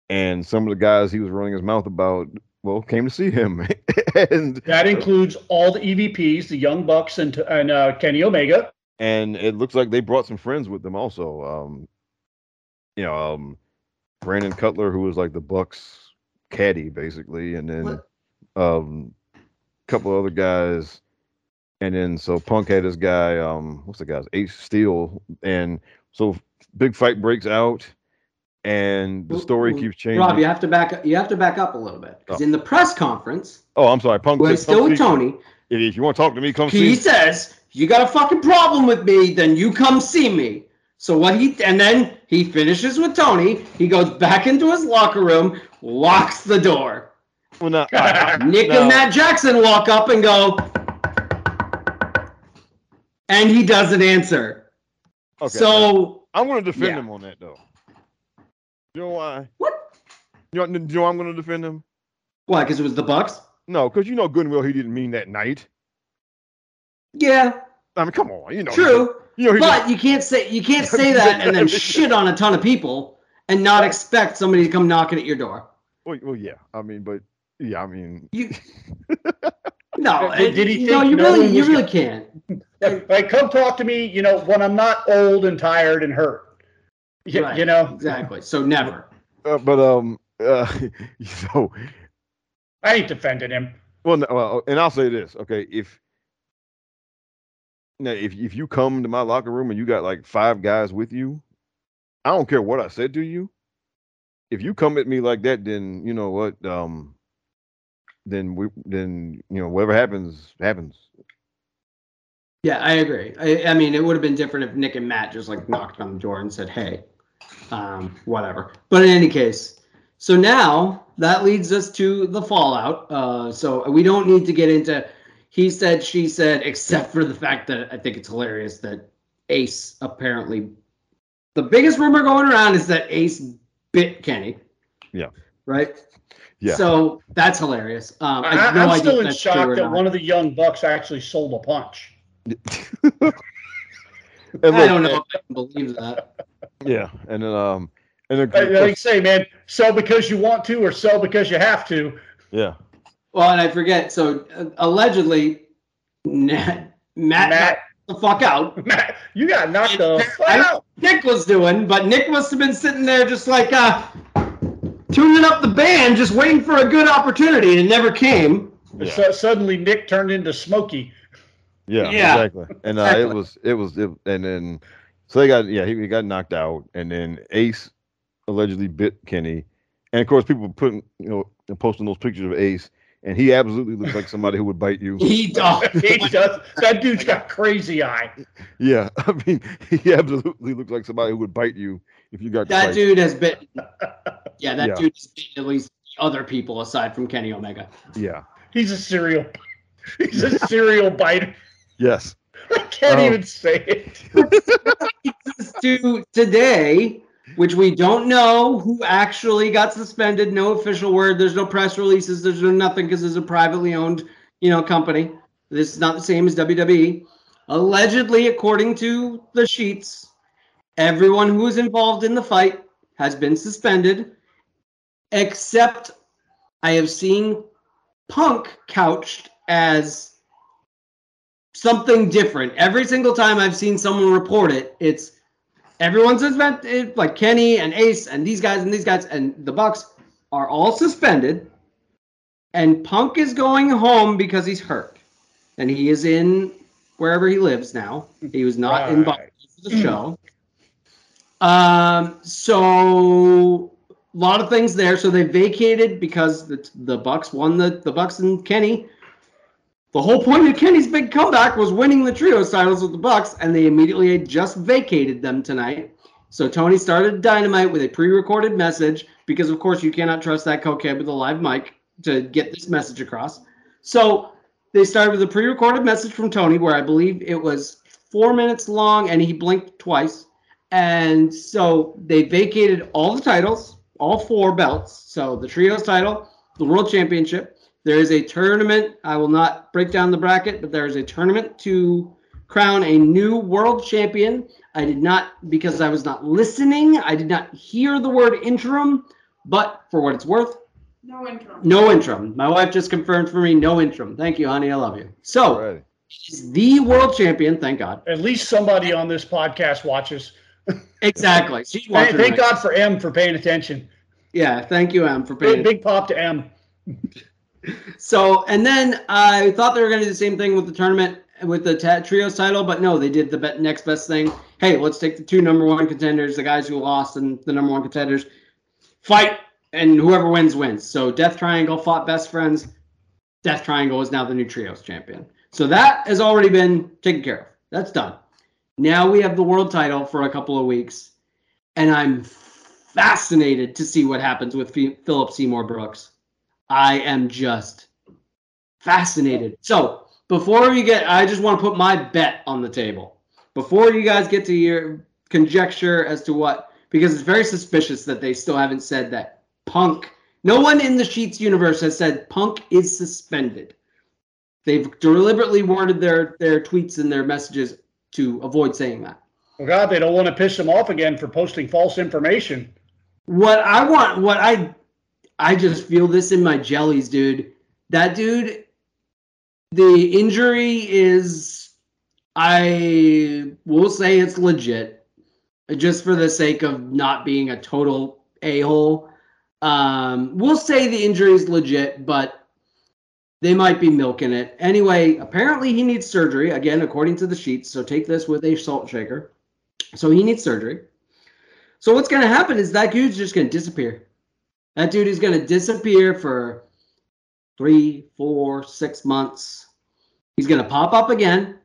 and some of the guys he was running his mouth about, well, came to see him, and That includes all the EVPs, the Young Bucks, and and uh, Kenny Omega. and it looks like they brought some friends with them also. Um, you know, um, Brandon Cutler, who was like the Bucks caddy basically, and then What? um, a couple other guys, and then so Punk had this guy, um, what's the guy's Ace Steel, and so big fight breaks out, and the story well, keeps changing. Rob, you have to back up. You have to back up a little bit because Oh. in the press conference, oh, I'm sorry, Punk. it's still with. Tony, If, you want to talk to me, come he see. says, "You got a fucking problem with me? Then you come see me." So what he and then he finishes with Tony. He goes back into his locker room, locks the door. Well, now, I- I- Nick now- and Matt Jackson walk up and go, and he doesn't answer. okay, so I'm going to defend Yeah. him on that though. You know why? what? You know, you know why I'm going to defend him? Why? Because it was the Bucks. No, because you know Goodwill he didn't mean that night. Yeah, I mean, come on, you know. true. You know, But just, you can't say you can't say that and then shit on a ton of people and not expect somebody to come knocking at your door. well, well, yeah. I mean, but yeah, I mean, You no, Did- did he you know, think you no really you really can't. Like, come talk to me, you know, when I'm not old and tired and hurt. Y- Right, You know, exactly. So never. uh, but um, uh, so I ain't defending him. well, no, well, and I'll say this, okay, if Now, if if you come to my locker room and you got like five guys with you, I don't care what I said to you. If you come at me like that, then you know what? Um, then we then you know whatever happens happens. Yeah, I agree. I, I mean, it would have been different if Nick and Matt just like knocked on the door and said, "Hey, um, whatever." But in any case, so now that leads us to the fallout. Uh, so we don't need to get into he said, she said, except for the fact that I think it's hilarious that Ace apparently the biggest rumor going around is that Ace bit Kenny. Yeah. Right. Yeah. So that's hilarious. Um, I I, have no am still if in shock that one of the young bucks actually sold a punch. And I don't know if I can believe that. Yeah, and then um, and then, Like of like say, man, sell because you want to or sell because you have to. yeah, Well, and I forget. So uh, allegedly, Matt, Matt, Matt, the fuck out. Matt, you got knocked the fuck out. Nick was doing, but Nick must have been sitting there just like uh, tuning up the band, just waiting for a good opportunity, and it never came. yeah, So suddenly Nick turned into Smokey. yeah, Yeah. exactly. And uh, it was it was it, and then so they got yeah he, he got knocked out, and then Ace allegedly bit Kenny, and of course people were putting you know posting those pictures of Ace, and he absolutely looks like somebody who would bite you. He does. he does. That dude's got crazy eye. Yeah, I mean he absolutely looks like somebody who would bite you if you got That fight. dude has been. Yeah, that Yeah. dude has been at least other people aside from Kenny Omega. Yeah. He's a serial. He's a serial biter. Yes. I can't Oh. even say it. to today, which we don't know who actually got suspended. No official word. There's no press releases. There's no nothing because it's a privately owned, you know, company. This is not the same as WWE. Allegedly, according to the sheets, everyone who was involved in the fight has been suspended, except I have seen Punk couched as something different. Every single time I've seen someone report it, it's everyone's suspended, like Kenny and Ace and these guys and these guys and the Bucks are all suspended. And Punk is going home because he's hurt. And he is in wherever he lives now. He was not in Buffalo for the show. Um, so a lot of things there. So they vacated because the the Bucks won the the Bucks and Kenny. The whole point of Kenny's big comeback was winning the trios titles with the Bucks, and they immediately had just vacated them tonight. So Tony started Dynamite with a pre-recorded message because, of course, you cannot trust that cokehead with a live mic to get this message across. So they started with a pre-recorded message from Tony, where I believe it was four minutes long, and he blinked twice. And so they vacated all the titles, all four belts. So the trios title, the world championship. There is a tournament. I will not break down the bracket, but there is a tournament to crown a new world champion. I did not, because I was not listening, I did not hear the word interim, but for what it's worth, No interim. no interim. My wife just confirmed for me, no interim. Thank you, honey. I love you. So, Alrighty. he's the world champion, thank God. At least somebody on this podcast watches. Exactly. She's Thank, watching thank right God for M for paying attention. Yeah, thank you, M, for Big, paying. big pop to M. So, and then I thought they were going to do the same thing with the tournament with the trios title, but no, they did the be- next best thing. Hey, let's take the two number one contenders, the guys who lost, and the number one contenders fight, and whoever wins wins. So, Death Triangle fought best friends. Death Triangle is now the new trios champion. So that has already been taken care of. That's done. Now we have the world title for a couple of weeks, and I'm fascinated to see what happens with Philip Seymour Brooks. I am just fascinated. So before we get, I just want to put my bet on the table. Before you guys get to your conjecture as to what, because it's very suspicious that they still haven't said that Punk. No one in the Sheets universe has said Punk is suspended. They've deliberately worded their their tweets and their messages to avoid saying that. Well, God, they don't want to piss them off again for posting false information. What I want, what I, I just feel this in my jellies, dude. That dude, the injury is, I will say it's legit, just for the sake of not being a total a hole. Um, we'll say the injury is legit, but They might be milking it. Anyway, apparently he needs surgery, again, according to the sheets. So take this with a salt shaker. So he needs surgery. So what's going to happen is that dude's just going to disappear. That dude is going to disappear for three, four, six months. He's going to pop up again.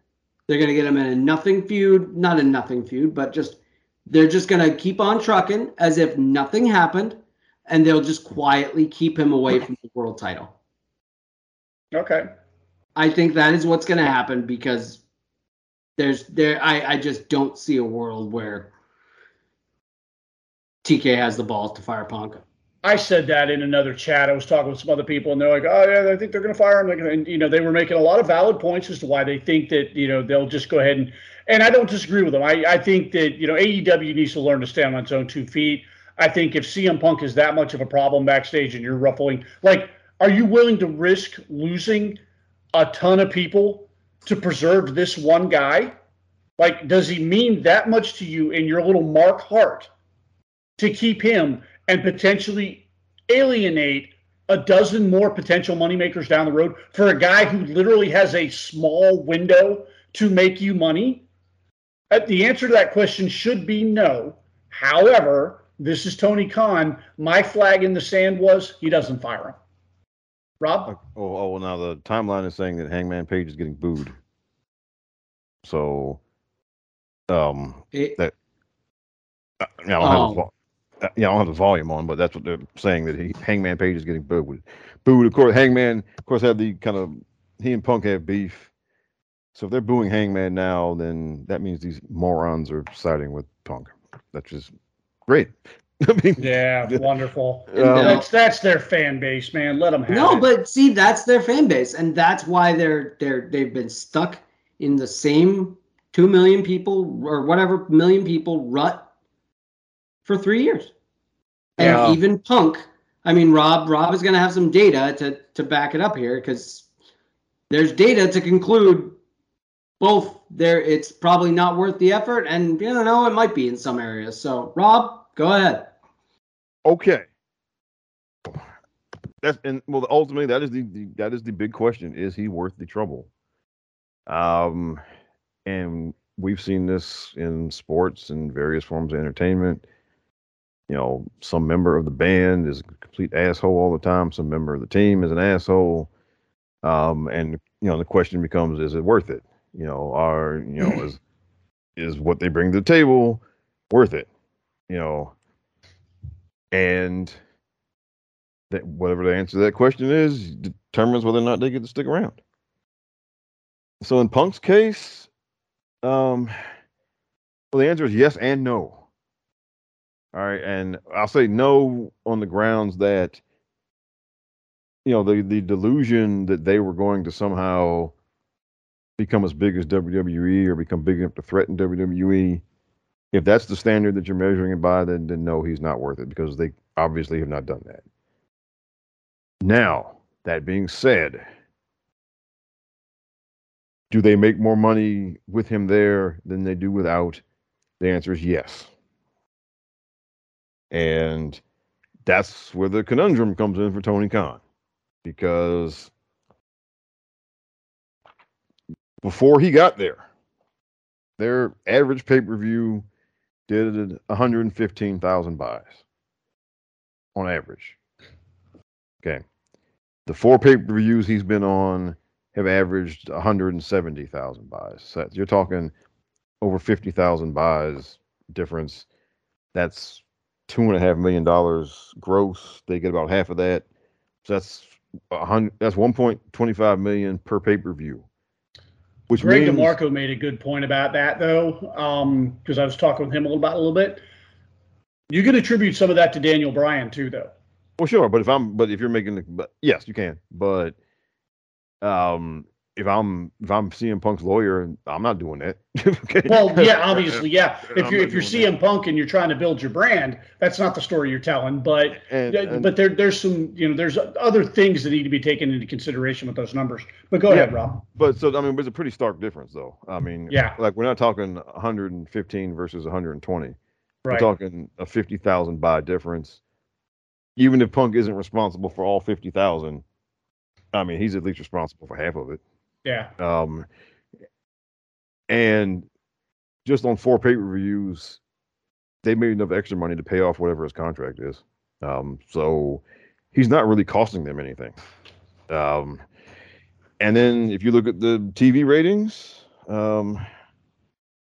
They're going to get him in a nothing feud, not a nothing feud, but just they're just going to keep on trucking as if nothing happened, and they'll just quietly keep him away from the world title. Okay. I think that is what's going to happen because there's there I I just don't see a world where TK has the balls to fire Punk. I said that in another chat. I was talking with some other people, and they're like, "Oh yeah, I think they're going to fire him." And you know, they were making a lot of valid points as to why they think that you know they'll just go ahead and. And I don't disagree with them. I, I think that you know AEW needs to learn to stand on its own two feet. I think if CM Punk is that much of a problem backstage, and you're ruffling, like, are you willing to risk losing a ton of people to preserve this one guy? Like, does he mean that much to you in your little Mark heart to keep him and potentially alienate a dozen more potential moneymakers down the road for a guy who literally has a small window to make you money? Uh, the answer to that question should be no. However, this is Tony Khan. My flag in the sand was he doesn't fire him. Rob? Oh, oh, well, now the timeline is saying that Hangman Page is getting booed. So, um, It- that yeah, I don't, have The, vol- uh, yeah, I don't have the volume on, but that's what they're saying that he, Hangman Page is getting booed. Booed. Of course, Hangman, of course, had the kind of he and Punk have beef. So if they're booing Hangman now, then that means these morons are siding with Punk. That's just great. I mean, Yeah, wonderful. Yeah. That's that's their fan base, man. Let them have No, it. but see, that's their fan base, and that's why they're they're they've been stuck in the same two million people or whatever million people rut for three years. And Yeah. even Punk, I mean, Rob Rob is going to have some data to to back it up here because there's data to conclude both there it's probably not worth the effort, and you don't know it might be in some areas. So Rob, go ahead. okay. That's and well, ultimately, that is the, the that is the big question: Is he worth the trouble? Um, and we've seen this in sports and various forms of entertainment. You know, some member of the band is a complete asshole all the time. Some member of the team is an asshole. Um, and you know, the question becomes: Is it worth it? You know, are you know is is what they bring to the table worth it? You know, and that whatever the answer to that question is determines whether or not they get to stick around. So in Punk's case, um, well, the answer is yes and no. All right, and I'll say no on the grounds that you know the the delusion that they were going to somehow become as big as WWE or become big enough to threaten WWE. If that's the standard that you're measuring it by, then then no, he's not worth it because they obviously have not done that. Now, that being said, do they make more money with him there than they do without? The answer is yes. And that's where the conundrum comes in for Tony Khan because before he got there, their average pay per view did 115,000 buys on average. Okay. The four pay per views he's been on have averaged 170,000 buys. So you're talking over 50,000 buys difference. That's two and a half million dollars gross. They get about half of that. So that's hundred. That's 1.25 million per pay per view. Which Greg means DeMarco made a good point about that, though, because I was talking with him a little about a little bit. You can attribute some of that to Daniel Bryan too, though. Well, sure, but if I'm, but if you're making, the, but yes, you can. But um, if I'm, if I'm CM Punk's lawyer, and I'm not doing that. okay. Well, yeah, obviously, yeah. If I'm you're not if you're doing CM Punk and you're trying to build your brand, that's not the story you're telling. But And- and- but there there's some you know there's other things that need to be taken into consideration with those numbers. But go Yeah. ahead, Rob. But so I mean, there's a pretty stark difference, though. I mean, Yeah. like we're not talking 115 versus 120. We're talking a 50,000 buy difference. Even if Punk isn't responsible for all 50,000, I mean, he's at least responsible for half of it. Yeah. Um, and just on four pay per views, they made enough extra money to pay off whatever his contract is. Um, so he's not really costing them anything. Um, and then if you look at the TV ratings, um,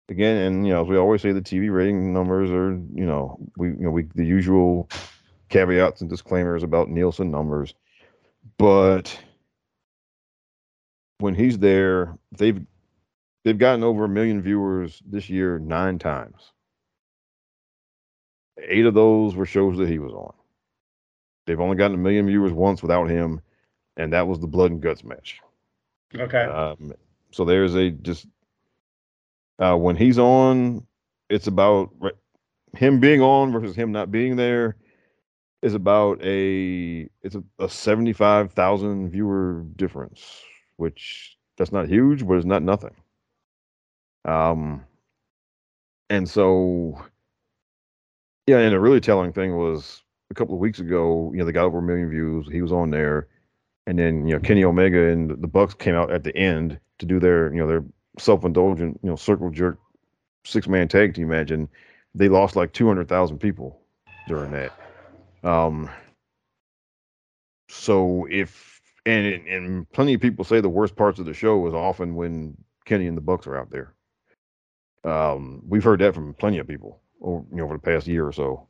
again, and you know, as we always say, the TV rating numbers are, you know, we, you know, we the usual caveats and disclaimers about Nielsen numbers, but when he's there, they've they've gotten over a million viewers this year nine times. Eight of those were shows that he was on. They've only gotten a million viewers once without him, and that was the blood and guts match. Okay. Um, so there's a just uh, when he's on, it's about him being on versus him not being there. Is about a it's a, a seventy five thousand viewer difference, which that's not huge, but it's not nothing. Um, and so yeah, and a really telling thing was a couple of weeks ago. You know, they got over a million views. He was on there, and then you know Kenny Omega and the Bucks came out at the end to do their you know their self indulgent you know circle jerk six man tag team match, and they lost like two hundred thousand people during that. Um, so if and and plenty of people say the worst parts of the show is often when Kenny and the Bucks are out there. Um, we've heard that from plenty of people over you know over the past year or so.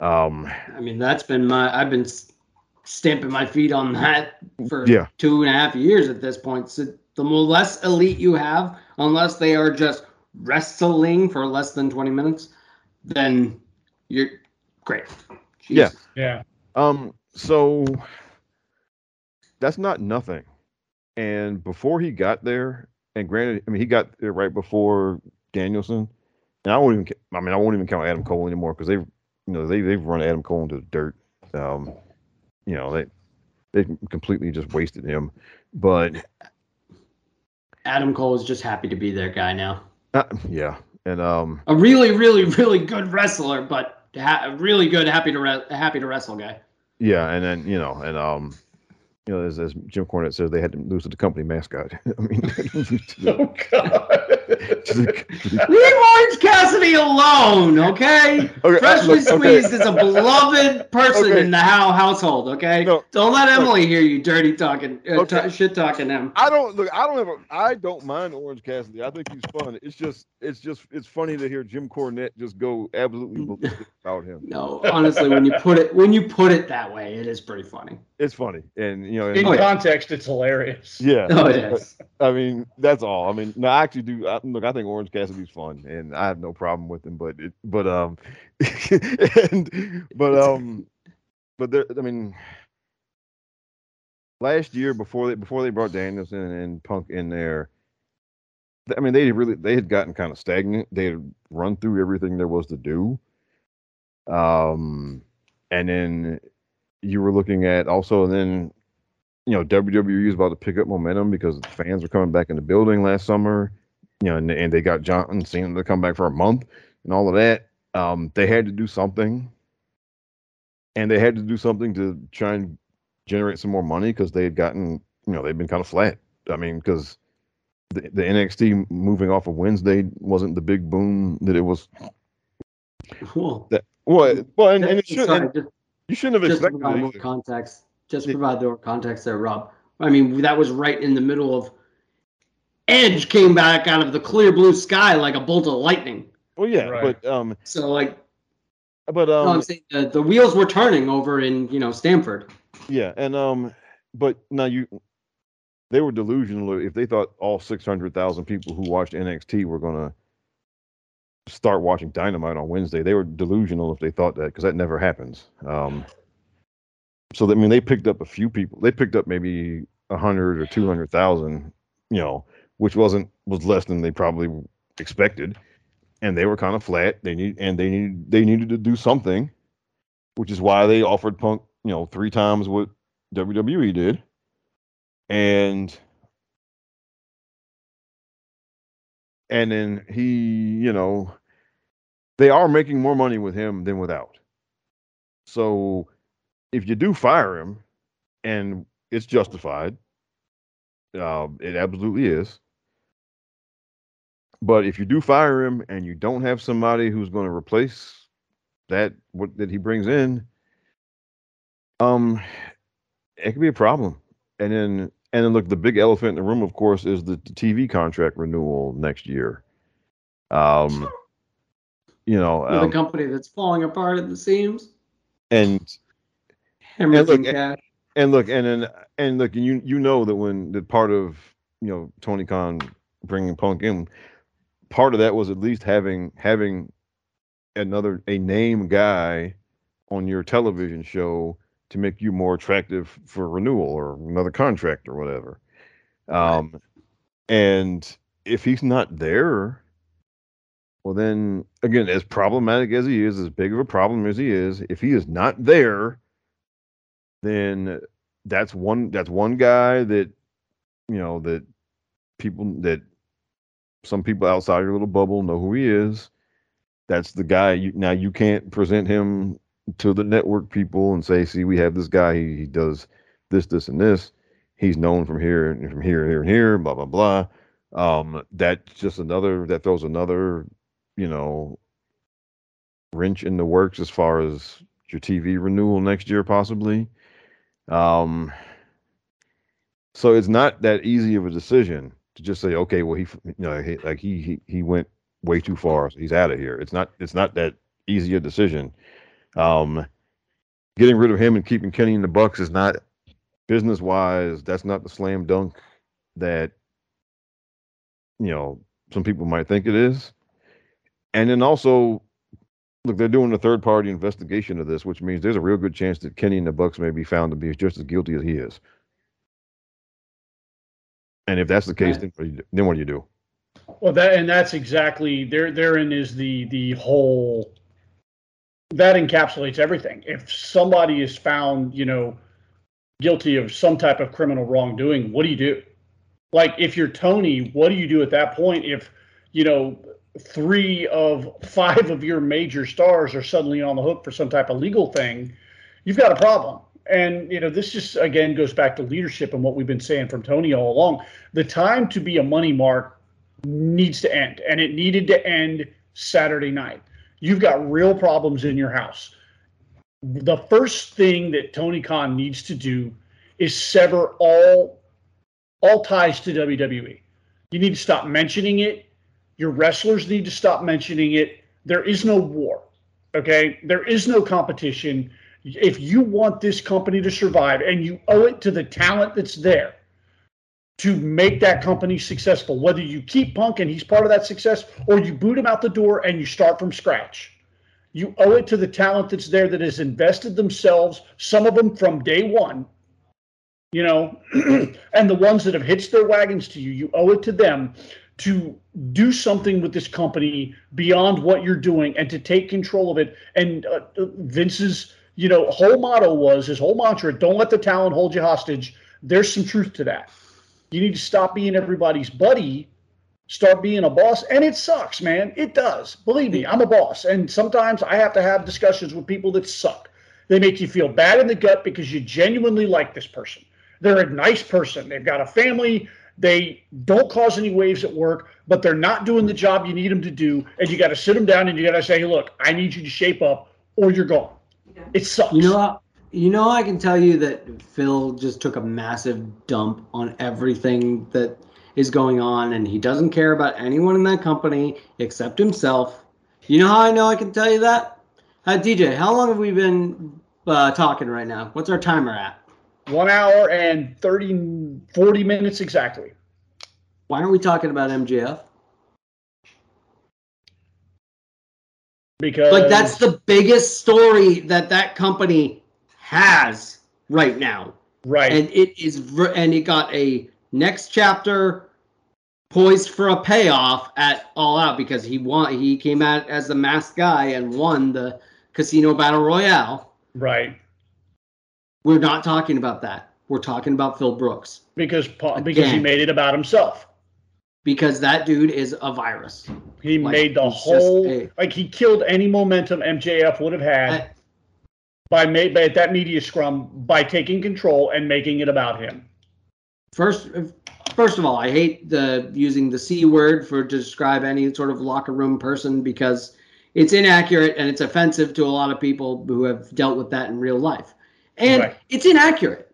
Um, I mean, that's been my. I've been stamping my feet on that for Yeah. two and a half years at this point. So the more less elite you have, unless they are just wrestling for less than twenty minutes, then you're great. Yeah. Yeah. Um, so that's not nothing. And before he got there, and granted, I mean, he got there right before Danielson, and I won't even, I mean, I won't even count Adam Cole anymore because they've, you know, they they've run Adam Cole into the dirt. Um, you know, they they completely just wasted him. But Adam Cole is just happy to be their guy now. uh, yeah, and um, A really, really, really good wrestler, but ha- really good, happy to re- happy to wrestle guy. yeah, and then you know, and um, you know, as, as Jim Cornette says, they had to lose to the company mascot. I mean, Oh God. to Leave Orange Cassidy alone, okay? Okay, Freshly look, okay. Squeezed is a beloved person Okay. in the Howe household, okay? No, Don't let look. Emily hear you dirty talking, uh, Okay. t- shit talking him. I don't look. I don't have. A, I don't mind Orange Cassidy. I think he's fun. It's just. It's just. It's funny to hear Jim Cornette just go absolutely about him. No, honestly, when you put it when you put it that way, it is pretty funny. It's funny, and you know. In And, Oh, yeah. context, it's hilarious. yeah. No, it is. I mean, that's all. I mean, no, I actually do. I, look, I think Orange Cassidy's fun, and I have no problem with him. But it, but um, and but um, but there. I mean, last year before they before they brought Danielson and Punk in there, I mean, they really they had gotten kind of stagnant. They had run through everything there was to do. Um, and then you were looking at also, and then you know WWE is about to pick up momentum because fans were coming back in the building last summer. You know, and, and they got John Cena to come back for a month and all of that. Um, they had to do something, and they had to do something to try and generate some more money because they had gotten, you know, they've been kind of flat. I mean, because the, the NXT moving off of Wednesday wasn't the big boom that it was. Cool. That well, well, and, and it should, Sorry, and just, you shouldn't have just expected provide more context. Just to Yeah. provide more context there, Rob. I mean, that was right in the middle of Edge came back out of the clear blue sky like a bolt of lightning. Well, yeah, Right. but um, So, like, but no, um, I'm saying the, the wheels were turning over in you know Stamford. Yeah, and um, but now you, they were delusional if they thought all six hundred thousand people who watched NXT were gonna start watching Dynamite on Wednesday. They were delusional if they thought that because that never happens. Um, so I mean, they picked up a few people. They picked up maybe a hundred or two hundred thousand, you know, which wasn't was less than they probably expected, and they were kind of flat. They need and they needed they needed to do something, which is why they offered Punk, you know, three times what WWE did, and and then he, you know, they are making more money with him than without. So if you do fire him, and it's justified. Um, it absolutely is. But if you do fire him and you don't have somebody who's going to replace that what that he brings in, um, it could be a problem. And then and then look, the big elephant in the room, of course, is the, the TV contract renewal next year. Um, you know, um, a company that's falling apart at the seams. and and look, cash. and look, and then and look, and you you know that when the part of you know Tony Khan bringing Punk in, part of that was at least having having another a name guy on your television show to make you more attractive for renewal or another contract or whatever. Um, and if he's not there, well, then again, as problematic as he is, as big of a problem as he is, if he is not there, then that's one that's one guy that you know that people that some people outside your little bubble know who he is. That's the guy you now you can't present him to the network people and say, see, we have this guy, he, he does this, this, and this. He's known from here and from here, here, and here, blah, blah, blah. Um, that's just another that throws another, you know, wrench in the works as far as your TV renewal next year, possibly. Um, so it's not that easy of a decision to just say, okay, well, he, you know, he, like he, he, he went way too far, so he's out of here. It's not, it's not that easy a decision. Um, getting rid of him and keeping Kenny in the Bucks is not business wise. That's not the slam dunk that you know some people might think it is. And then also, look, they're doing a third party investigation of this, which means there's a real good chance that Kenny and the Bucks may be found to be just as guilty as he is. And if that's the case, then what do you do? Then what do you do? Well, that and that's exactly there. Therein is the the whole that encapsulates everything. If somebody is found, you know, guilty of some type of criminal wrongdoing, what do you do? Like if you're Tony, what do you do at that point? If you know three of five of your major stars are suddenly on the hook for some type of legal thing, you've got a problem. And you know, this just again goes back to leadership and what we've been saying from Tony all along. The time to be a money mark needs to end, and it needed to end Saturday night. You've got real problems in your house. The first thing that Tony Khan needs to do is sever all all ties to WWE. You need to stop mentioning it. Your wrestlers need to stop mentioning it. There is no war. Okay? There is no competition. If you want this company to survive and you owe it to the talent that's there to make that company successful, whether you keep Punk and he's part of that success or you boot him out the door and you start from scratch. You owe it to the talent that's there that has invested themselves, some of them from day one, you know, and the ones that have hitched their wagons to you, you owe it to them to do something with this company beyond what you're doing and to take control of it. And uh, Vince's, you know, whole motto was his whole mantra: "Don't let the talent hold you hostage." There's some truth to that. You need to stop being everybody's buddy, start being a boss. And it sucks, man. It does. Believe me, I'm a boss. And sometimes I have to have discussions with people that suck. They make you feel bad in the gut because you genuinely like this person. They're a nice person. They've got a family. They don't cause any waves at work, but they're not doing the job you need them to do. And you got to sit them down and you got to say, look, I need you to shape up or you're gone. It sucks. You know, what? you know, I can tell you that Phil just took a massive dump on everything that is going on, and he doesn't care about anyone in that company except himself. You know how I know I can tell you that? Uh, DJ, how long have we been uh, talking right now? What's our timer at? One hour and 30, 40 minutes exactly. Why aren't we talking about MJF? Because Like that's the biggest story that that company has right now, right. and it is and it got a next chapter poised for a payoff at All Out because he won. He came out as the masked guy and won the Casino Battle Royale. right. We're not talking about that. We're talking about Phil Brooks Because because he made it about himself. Because that dude is a virus. He Like, made the whole a- like he killed any momentum MJF would have had. I- by, made, by that media scrum by taking control and making it about him. First, first of all, I hate the using the c word for to describe any sort of locker room person because it's inaccurate and it's offensive to a lot of people who have dealt with that in real life, and Right. it's inaccurate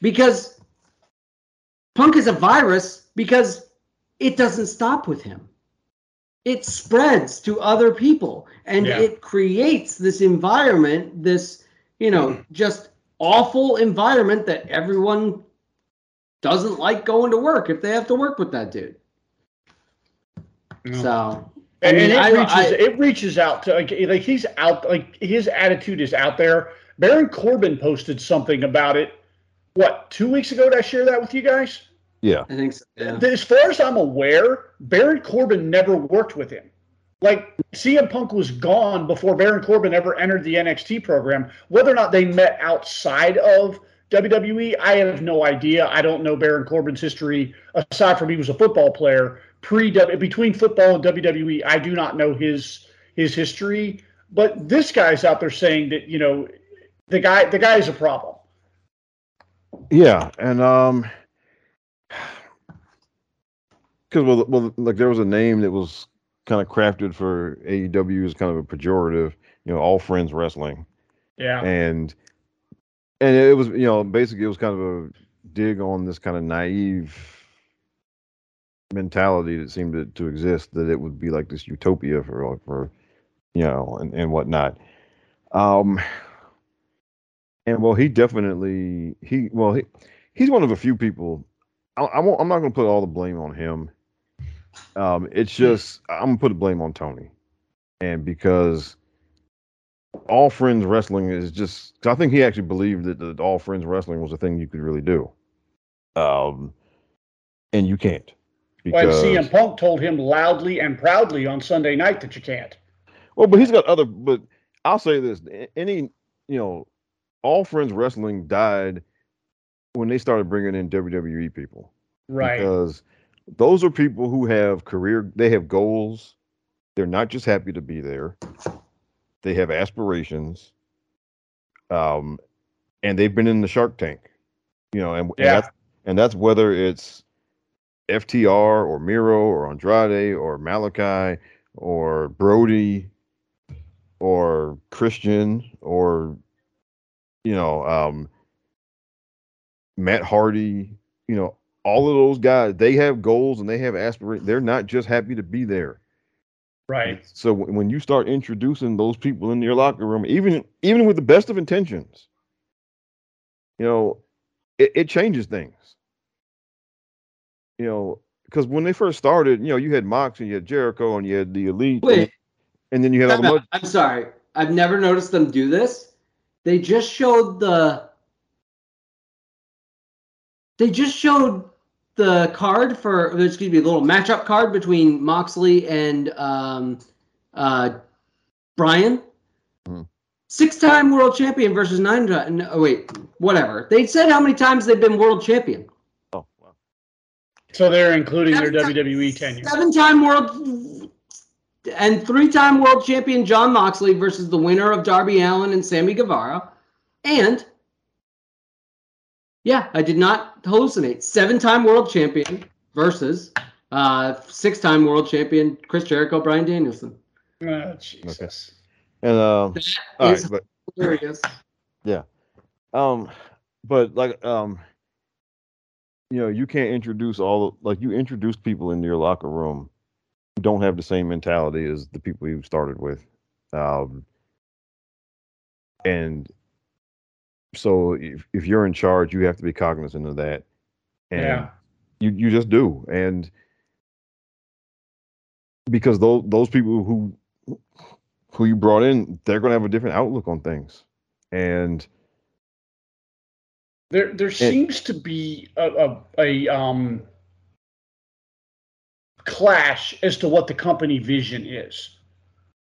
because Punk is a virus because it doesn't stop with him. It spreads to other people and Yeah. it creates this environment, this, you know, just awful environment that everyone doesn't like going to work if they have to work with that dude. So, I and, mean, and it I- reaches I- it reaches out to like like he's out like his attitude is out there. Baron Corbin posted something about it. What two weeks ago? Did I share that with you guys? Yeah. I think so. Yeah. As far as I'm aware, Baron Corbin never worked with him. Like CM Punk was gone before Baron Corbin ever entered the NXT program. Whether or not they met outside of WWE, I have no idea. I don't know Baron Corbin's history aside from he was a football player pre between football and WWE. I do not know his his history. But this guy's out there saying that you know the guy the guy is a problem. Yeah, and um, because well, well, like there was a name that was kind of crafted for AEW as kind of a pejorative, you know, all friends wrestling, Yeah. and and it was you know basically it was kind of a dig on this kind of naive mentality that seemed to, to exist that it would be like this utopia for for you know and, and whatnot. Um and well he definitely he well he he's one of a few people i, I won't i'm not going to put all the blame on him um it's just i'm going to put the blame on tony and because all friends wrestling is just 'cause i think he actually believed that, that all friends wrestling was a thing you could really do um and you can't because CM Punk told him loudly and proudly on Sunday night that you can't. Well, but he's got other. But I'll say this: any, you know, all friends wrestling died when they started bringing in WWE people Right. because those are people who have career. They have goals. They're not just happy to be there. They have aspirations. Um, and they've been in the Shark Tank, you know, and, and Yeah. that's and that's whether it's FTR or Miro or Andrade or Malakai or Brody or Christian or you know um Matt Hardy, you know, all of those guys, they have goals and they have aspirations. They're not just happy to be there. right. So when you start introducing those people in your locker room, even even with the best of intentions, you know, it, it changes things. You know, because when they first started, you know, you had Mox and you had Jericho and you had the Elite, and- Wait, and then you had all the No, no. I'm sorry. I've never noticed them do this. They just showed the. They just showed the card for, excuse me, the little matchup card between Moxley and um, uh, Bryan. Mhm. Six-time world champion versus nine. No, oh, wait, whatever. They said how many times they've been world champion. Oh, wow. So they're including their Seven ti- WWE tenure. Seven-time world and three-time world champion Jon Moxley versus the winner of Darby Allin and Sammy Guevara, and yeah, I did not hallucinate. Seven-time world champion versus uh, six-time world champion Chris Jericho, Bryan Danielson. Oh, Jesus. And um, That all is but hilarious. um, but like um, you know, you can't introduce all like you introduce people into your locker room who don't have the same mentality as the people you started with, um, and so if if you're in charge, you have to be cognizant of that, and Yeah. you you just do, and because those those people who who you brought in, they're going to have a different outlook on things, and There, there seems to be a, a, a um, clash as to what the company vision is.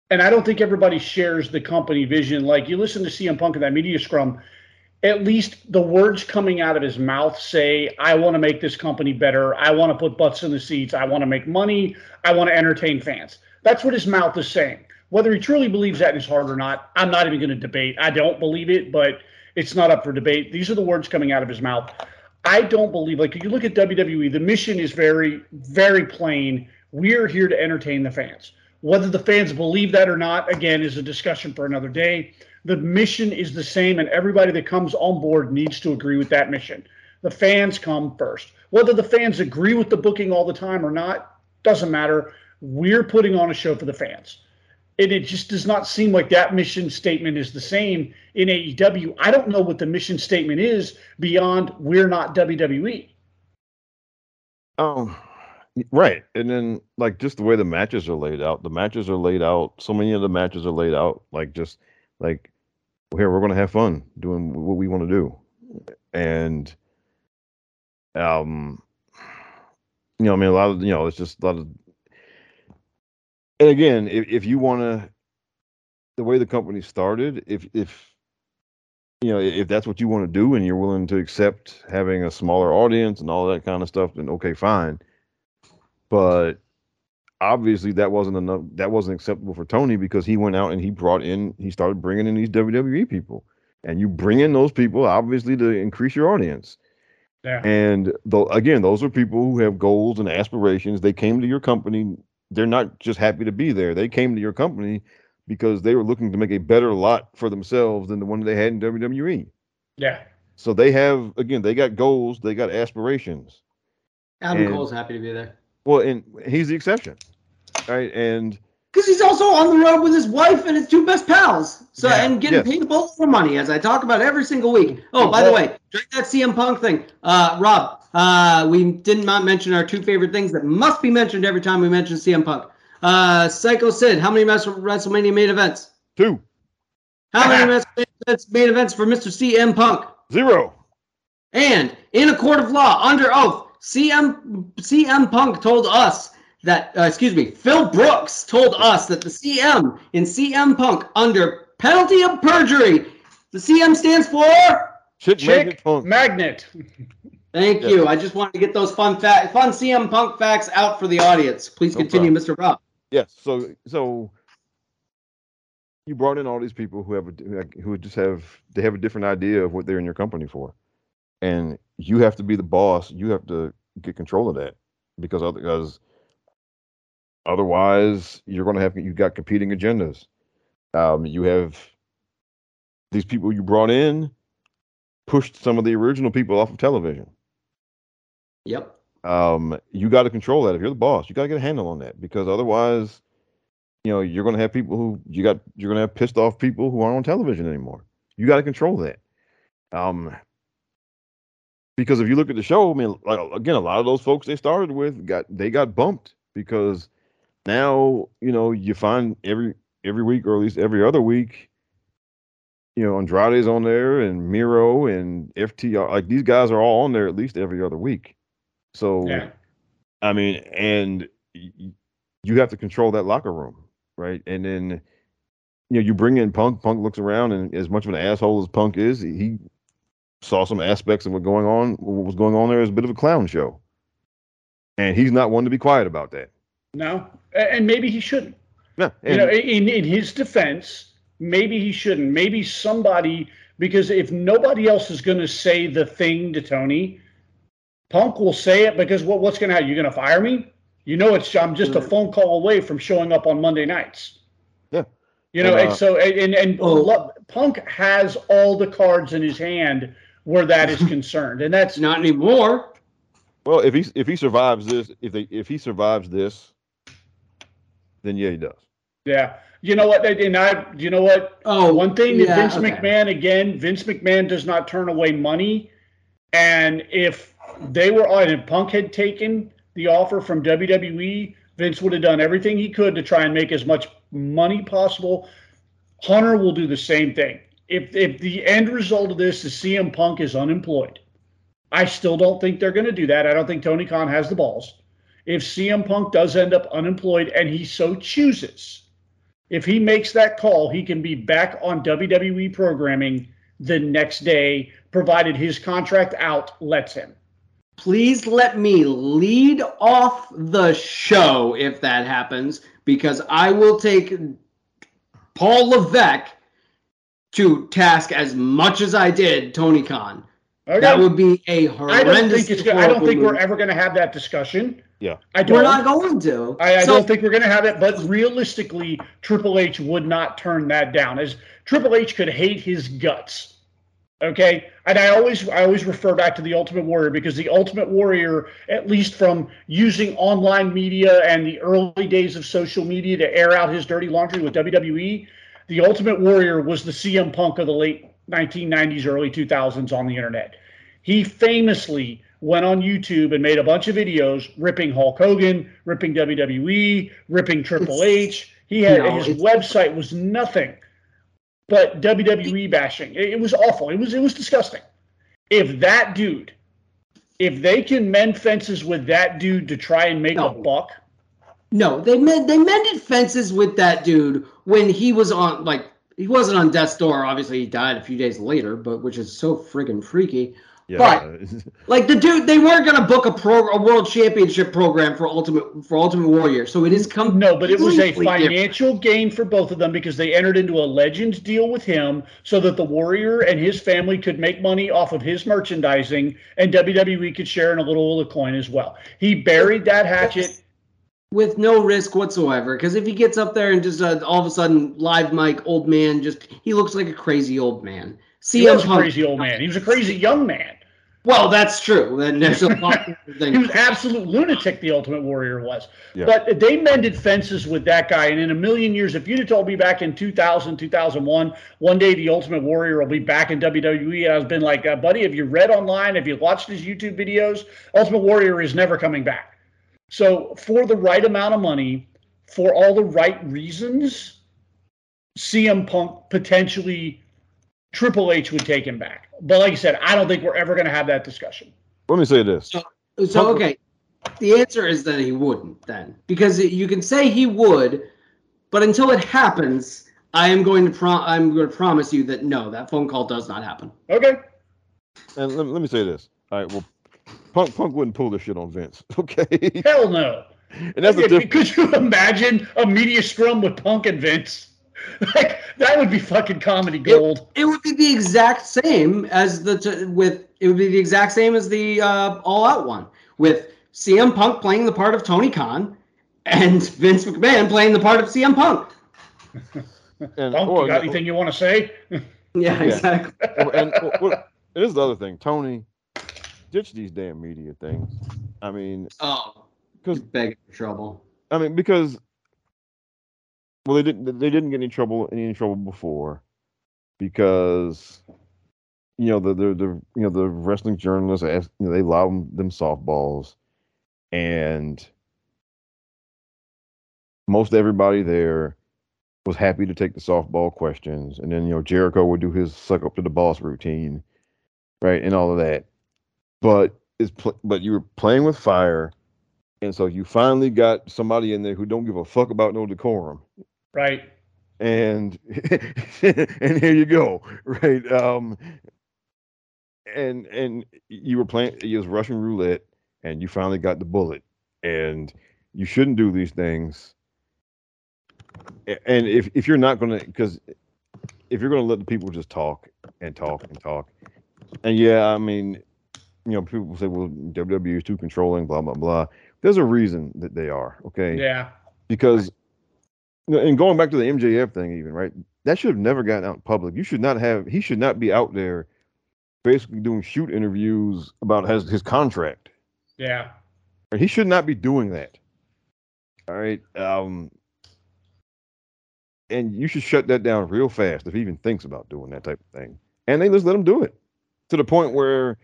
And I don't think everybody shares the company vision. Like you listen to CM Punk in that media scrum, at least the words coming out of his mouth say, I want to make this company better. I want to put butts in the seats. I want to make money. I want to entertain fans. That's what his mouth is saying. Whether he truly believes that in his heart or not, I'm not even going to debate. I don't believe it, but it's not up for debate. These are the words coming out of his mouth. I don't believe, like, if you look at WWE, the mission is very, very plain. We're here to entertain the fans. Whether the fans believe that or not, again, is a discussion for another day. The mission is the same, and everybody that comes on board needs to agree with that mission. The fans come first. Whether the fans agree with the booking all the time or not, doesn't matter. We're putting on a show for the fans. And it just does not seem like that mission statement is the same in AEW. I don't know what the mission statement is beyond we're not WWE. Um, right, and then like just the way the matches are laid out. The matches are laid out. So many of the matches are laid out like just like here we're going to have fun doing what we want to do, and um, you know, I mean, a lot of you know, it's just a lot of. And again, if if you want to, the way the company started, if if you know, if that's what you want to do and you're willing to accept having a smaller audience and all that kind of stuff, then okay, fine. But obviously that wasn't enough that wasn't acceptable for Tony because he went out and he brought in he started bringing in these WWE people. And you bring in those people obviously to increase your audience. Yeah. And though again, those are people who have goals and aspirations. They came to your company. They're not just happy to be there. They came to your company because they were looking to make a better lot for themselves than the one they had in WWE. Yeah. So they have again, they got goals, they got aspirations. Adam And- Cole's happy to be there. Well, and he's the exception, right? And Because he's also on the road with his wife and his two best pals. So Yeah, and getting yes. paid both for money, as I talk about every single week. Oh, by the way, during that CM Punk thing, uh, Rob, uh, we did not mention our two favorite things that must be mentioned every time we mention CM Punk. Uh, Psycho Sid, how many WrestleMania main events? two, How many WrestleMania main events for Mr. CM Punk? zero. And in a court of law, under oath, CM CM Punk told us that, uh, excuse me, Phil Brooks told us that the CM in CM Punk, under penalty of perjury, the CM stands for. Chick, magnet Chick punk. magnet. Thank you. I just wanted to get those fun fact, fun CM Punk facts out for the audience. Please No continue, Mr. Rob. Yes. So so you brought in all these people who have a, who just have they have a different idea of what they're in your company for, and you have to be the boss. You have to get control of that because other, because otherwise you're going to have you got competing agendas. Um, you have these people you brought in pushed some of the original people off of television. Yep. um, you got to control that. If you're the boss, you got to get a handle on that because otherwise, you know, you're going to have people who you got. You're going to have pissed off people who aren't on television anymore. You got to control that. Um, because if you look at the show, I mean, like again, a lot of those folks they started with got they got bumped because now you know you find every every week or at least every other week. You know, Andrade's on there and Miro and FTR. Like these guys are all on there at least every other week. So, Yeah. I mean, and you have to control that locker room, right? And then, you know, you bring in Punk. Punk looks around, and as much of an asshole as Punk is, he saw some aspects of what going on, what was going on there, as a bit of a clown show, and he's not one to be quiet about that. No. And maybe he shouldn't. Yeah, you know, in, in his defense, maybe he shouldn't. Maybe somebody, because if nobody else is going to say the thing to Tony, Punk will say it because what, what's going to happen? You're going to fire me? You know, it's I'm just a phone call away from showing up on Monday nights. Yeah. You know, And, and uh, so and and Oh. Punk has all the cards in his hand where that is concerned, and that's Not anymore. well, if he if he survives this, if they if he survives this, then yeah, he does. Yeah. You know what? And I, you know what? Oh, one thing that yeah, Vince okay. McMahon, again, Vince McMahon does not turn away money. And if they were on, if Punk had taken the offer from WWE, Vince would have done everything he could to try and make as much money possible. Hunter will do the same thing. If if the end result of this is CM Punk is unemployed, I still don't think they're going to do that. I don't think Tony Khan has the balls. If CM Punk does end up unemployed and he so chooses, if he makes that call, he can be back on WWE programming the next day, provided his contract out lets him. Please let me lead off the show if that happens, because I will take Paul Levesque to task as much as I did Tony Khan. Okay? That would be a horrendous. don't think it's. Gonna, I don't think we're ever going to have that discussion. Yeah. I don't. We're not going to. I, I So- don't think we're going to have it. But realistically, Triple H would not turn that down. As Triple H could hate his guts. Okay, and I always I always refer back to the Ultimate Warrior because the Ultimate Warrior, at least from using online media and the early days of social media to air out his dirty laundry with WWE, the Ultimate Warrior was the CM Punk of the late 1990s, early 2000s on the internet. He famously went on YouTube and made a bunch of videos ripping Hulk Hogan, ripping WWE, ripping Triple H. He had No, his website was nothing but WWE bashing. It, it was awful. It was it was disgusting. If that dude, if they can mend fences with that dude to try and make No. a buck, No, they mend, they mended fences with that dude when he was on like he wasn't on death's door. Obviously, he died a few days later, but which is so friggin' freaky. Yeah. But- Like the dude, they weren't gonna book a pro a world championship program for ultimate for Ultimate Warrior. So it is come No, but it was a completely different. financial gain for both of them because they entered into a Legends deal with him so that the Warrior and his family could make money off of his merchandising and WWE could share in a little of the coin as well. He buried that hatchet. With no risk whatsoever. Because if he gets up there and just uh, all of a sudden live mic old man, just he looks like a crazy old man. He CM was a crazy old man. He was a crazy young man. Well, that's true. Then a lot He was absolute lunatic. The Ultimate Warrior was, Yeah. but they mended fences with that guy. And in a million years, if you'd have told me back in 2000, 2001, one day the Ultimate Warrior will be back in WWE, and I've been like, uh, buddy, have you read online? Have you watched his YouTube videos? Ultimate Warrior is never coming back. So for the right amount of money, for all the right reasons, CM Punk potentially Triple H would take him back. But like I said, I don't think we're ever going to have that discussion. Let me say this. So okay, the answer is that he wouldn't then, because you can say he would, but until it happens, I am going to pro- I'm going to promise you that no, that phone call does not happen. Okay. And let, let me say this. All right. Well, Punk Punk wouldn't pull this shit on Vince. Okay. Hell no. And that's the Yeah, difference. Could you imagine a media scrum with Punk and Vince? Like that would be fucking comedy gold. It would be the exact same as the t- with it would be the exact same as the uh, All Out one with CM Punk playing the part of Tony Khan and Vince McMahon playing the part of CM Punk. And, Punk, or- you got anything you want to say? Yeah, exactly. and, and, well, and this is the other thing. Tony, ditch these damn media things. I mean, Oh, because begging for trouble. I mean, because well, they didn't they didn't get any trouble any trouble before because you know the the, the you know the wrestling journalists asked, you know, they allow them, them softballs and most everybody there was happy to take the softball questions and then you know Jericho would do his suck up to the boss routine right and all of that but it's pl- but you were playing with fire and so you finally got somebody in there who don't give a fuck about no decorum. Right. And and here you go. Right. Um and and you were playing you was Russian roulette and you finally got the bullet. And you shouldn't do these things. And if, if you're not gonna because if you're gonna let the people just talk and talk and talk, and yeah, I mean, you know, people say, well, WWE is too controlling, blah blah blah. There's a reason that they are, okay? Yeah. Because, and going back to the MJF thing, even right, that should have never gotten out in public. You should not have. He should not be out there, basically doing shoot interviews about his his contract. Yeah. He should not be doing that. All right. Um, and you should shut that down real fast if he even thinks about doing that type of thing. And they just let him do it to the point where,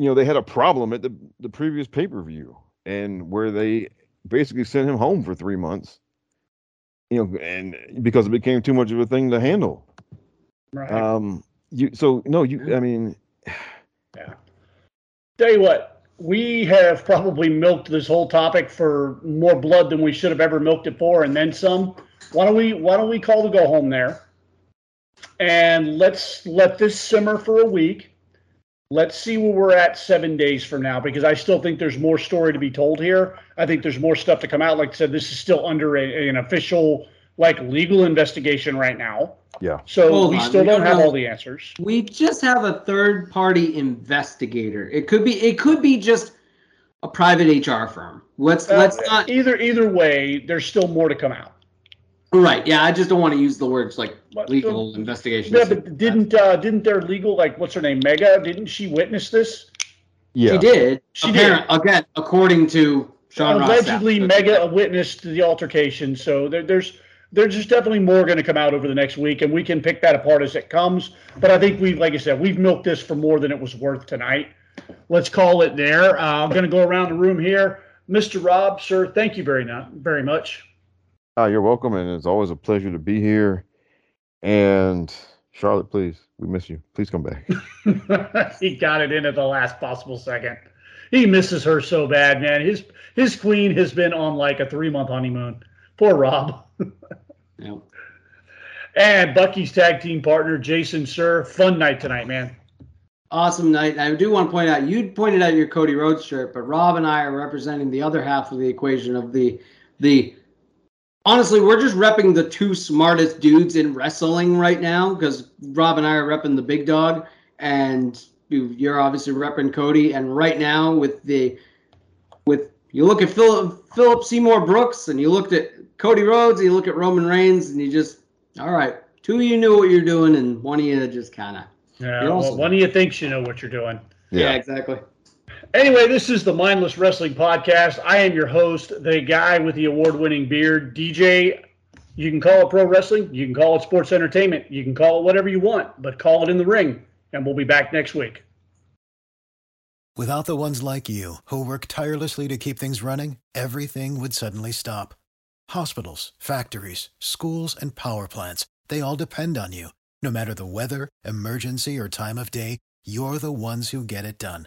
you know, they had a problem at the, the previous pay per view and where they basically sent him home for three months, you know, and because it became too much of a thing to handle. Right. Um, you, so no, you, I mean, yeah. Tell you what, we have probably milked this whole topic for more blood than we should have ever milked it for, and then some. Why don't we Why don't we call the go home there, and let's let this simmer for a week. Let's see where we're at seven days from now, because I still think there's more story to be told here. I think there's more stuff to come out. Like I said, this is still under a, an official like legal investigation right now. Yeah. So Hold we on, still we don't don't have know- all the answers. We just have a third party investigator. It could be it could be just a private HR firm. Let's Uh, let's not either either way, there's still more to come out. Right. Yeah, I just don't want to use the words like But- legal investigation. Yeah, but didn't uh, didn't their legal like what's her name Megha? Didn't she witness this? Yeah. She did. She Apparent- Again, according to Sean Allegedly, Sapp. Megha witnessed the altercation. So there, there's there's just definitely more going to come out over the next week, and we can pick that apart as it comes. But I think we've, like I said, we've milked this for more than it was worth tonight. Let's call it there. Uh, I'm going to go around the room here, Mr. Rob, sir. Thank you very not very much. Uh, you're welcome, and it's always a pleasure to be here. And Charlotte, please, we miss you. Please come back. he got it in at the last possible second. He misses her so bad, man. His his queen has been on like a three month honeymoon. Poor Rob. Yeah. And Bucky's tag team partner, Jason Sir. Fun night tonight, man. Awesome night. And I do want to point out you pointed out your Cody Rhodes shirt, but Rob and I are representing the other half of the equation of the the honestly, we're just repping the two smartest dudes in wrestling right now because Rob and I are repping the big dog, and you- you're obviously repping Cody. And right now, with the with you look at Philip Philip Seymour Brooks, and you looked at Cody Rhodes, and you look at Roman Reigns, and you just all right, two of you knew what you're doing, and one of you just kind of Yeah, well, one of you thinks you know what you're doing. yeah, exactly. Anyway, this is the Mindless Wrestling Podcast. I am your host, the guy with the award winning beard, DJ. You can call it pro wrestling, you can call it sports entertainment, you can call it whatever you want, but call it in the ring. And we'll be back next week. Without the ones like you, who work tirelessly to keep things running, everything would suddenly stop. Hospitals, factories, schools, and power plants, they all depend on you. No matter the weather, emergency, or time of day, you're the ones who get it done.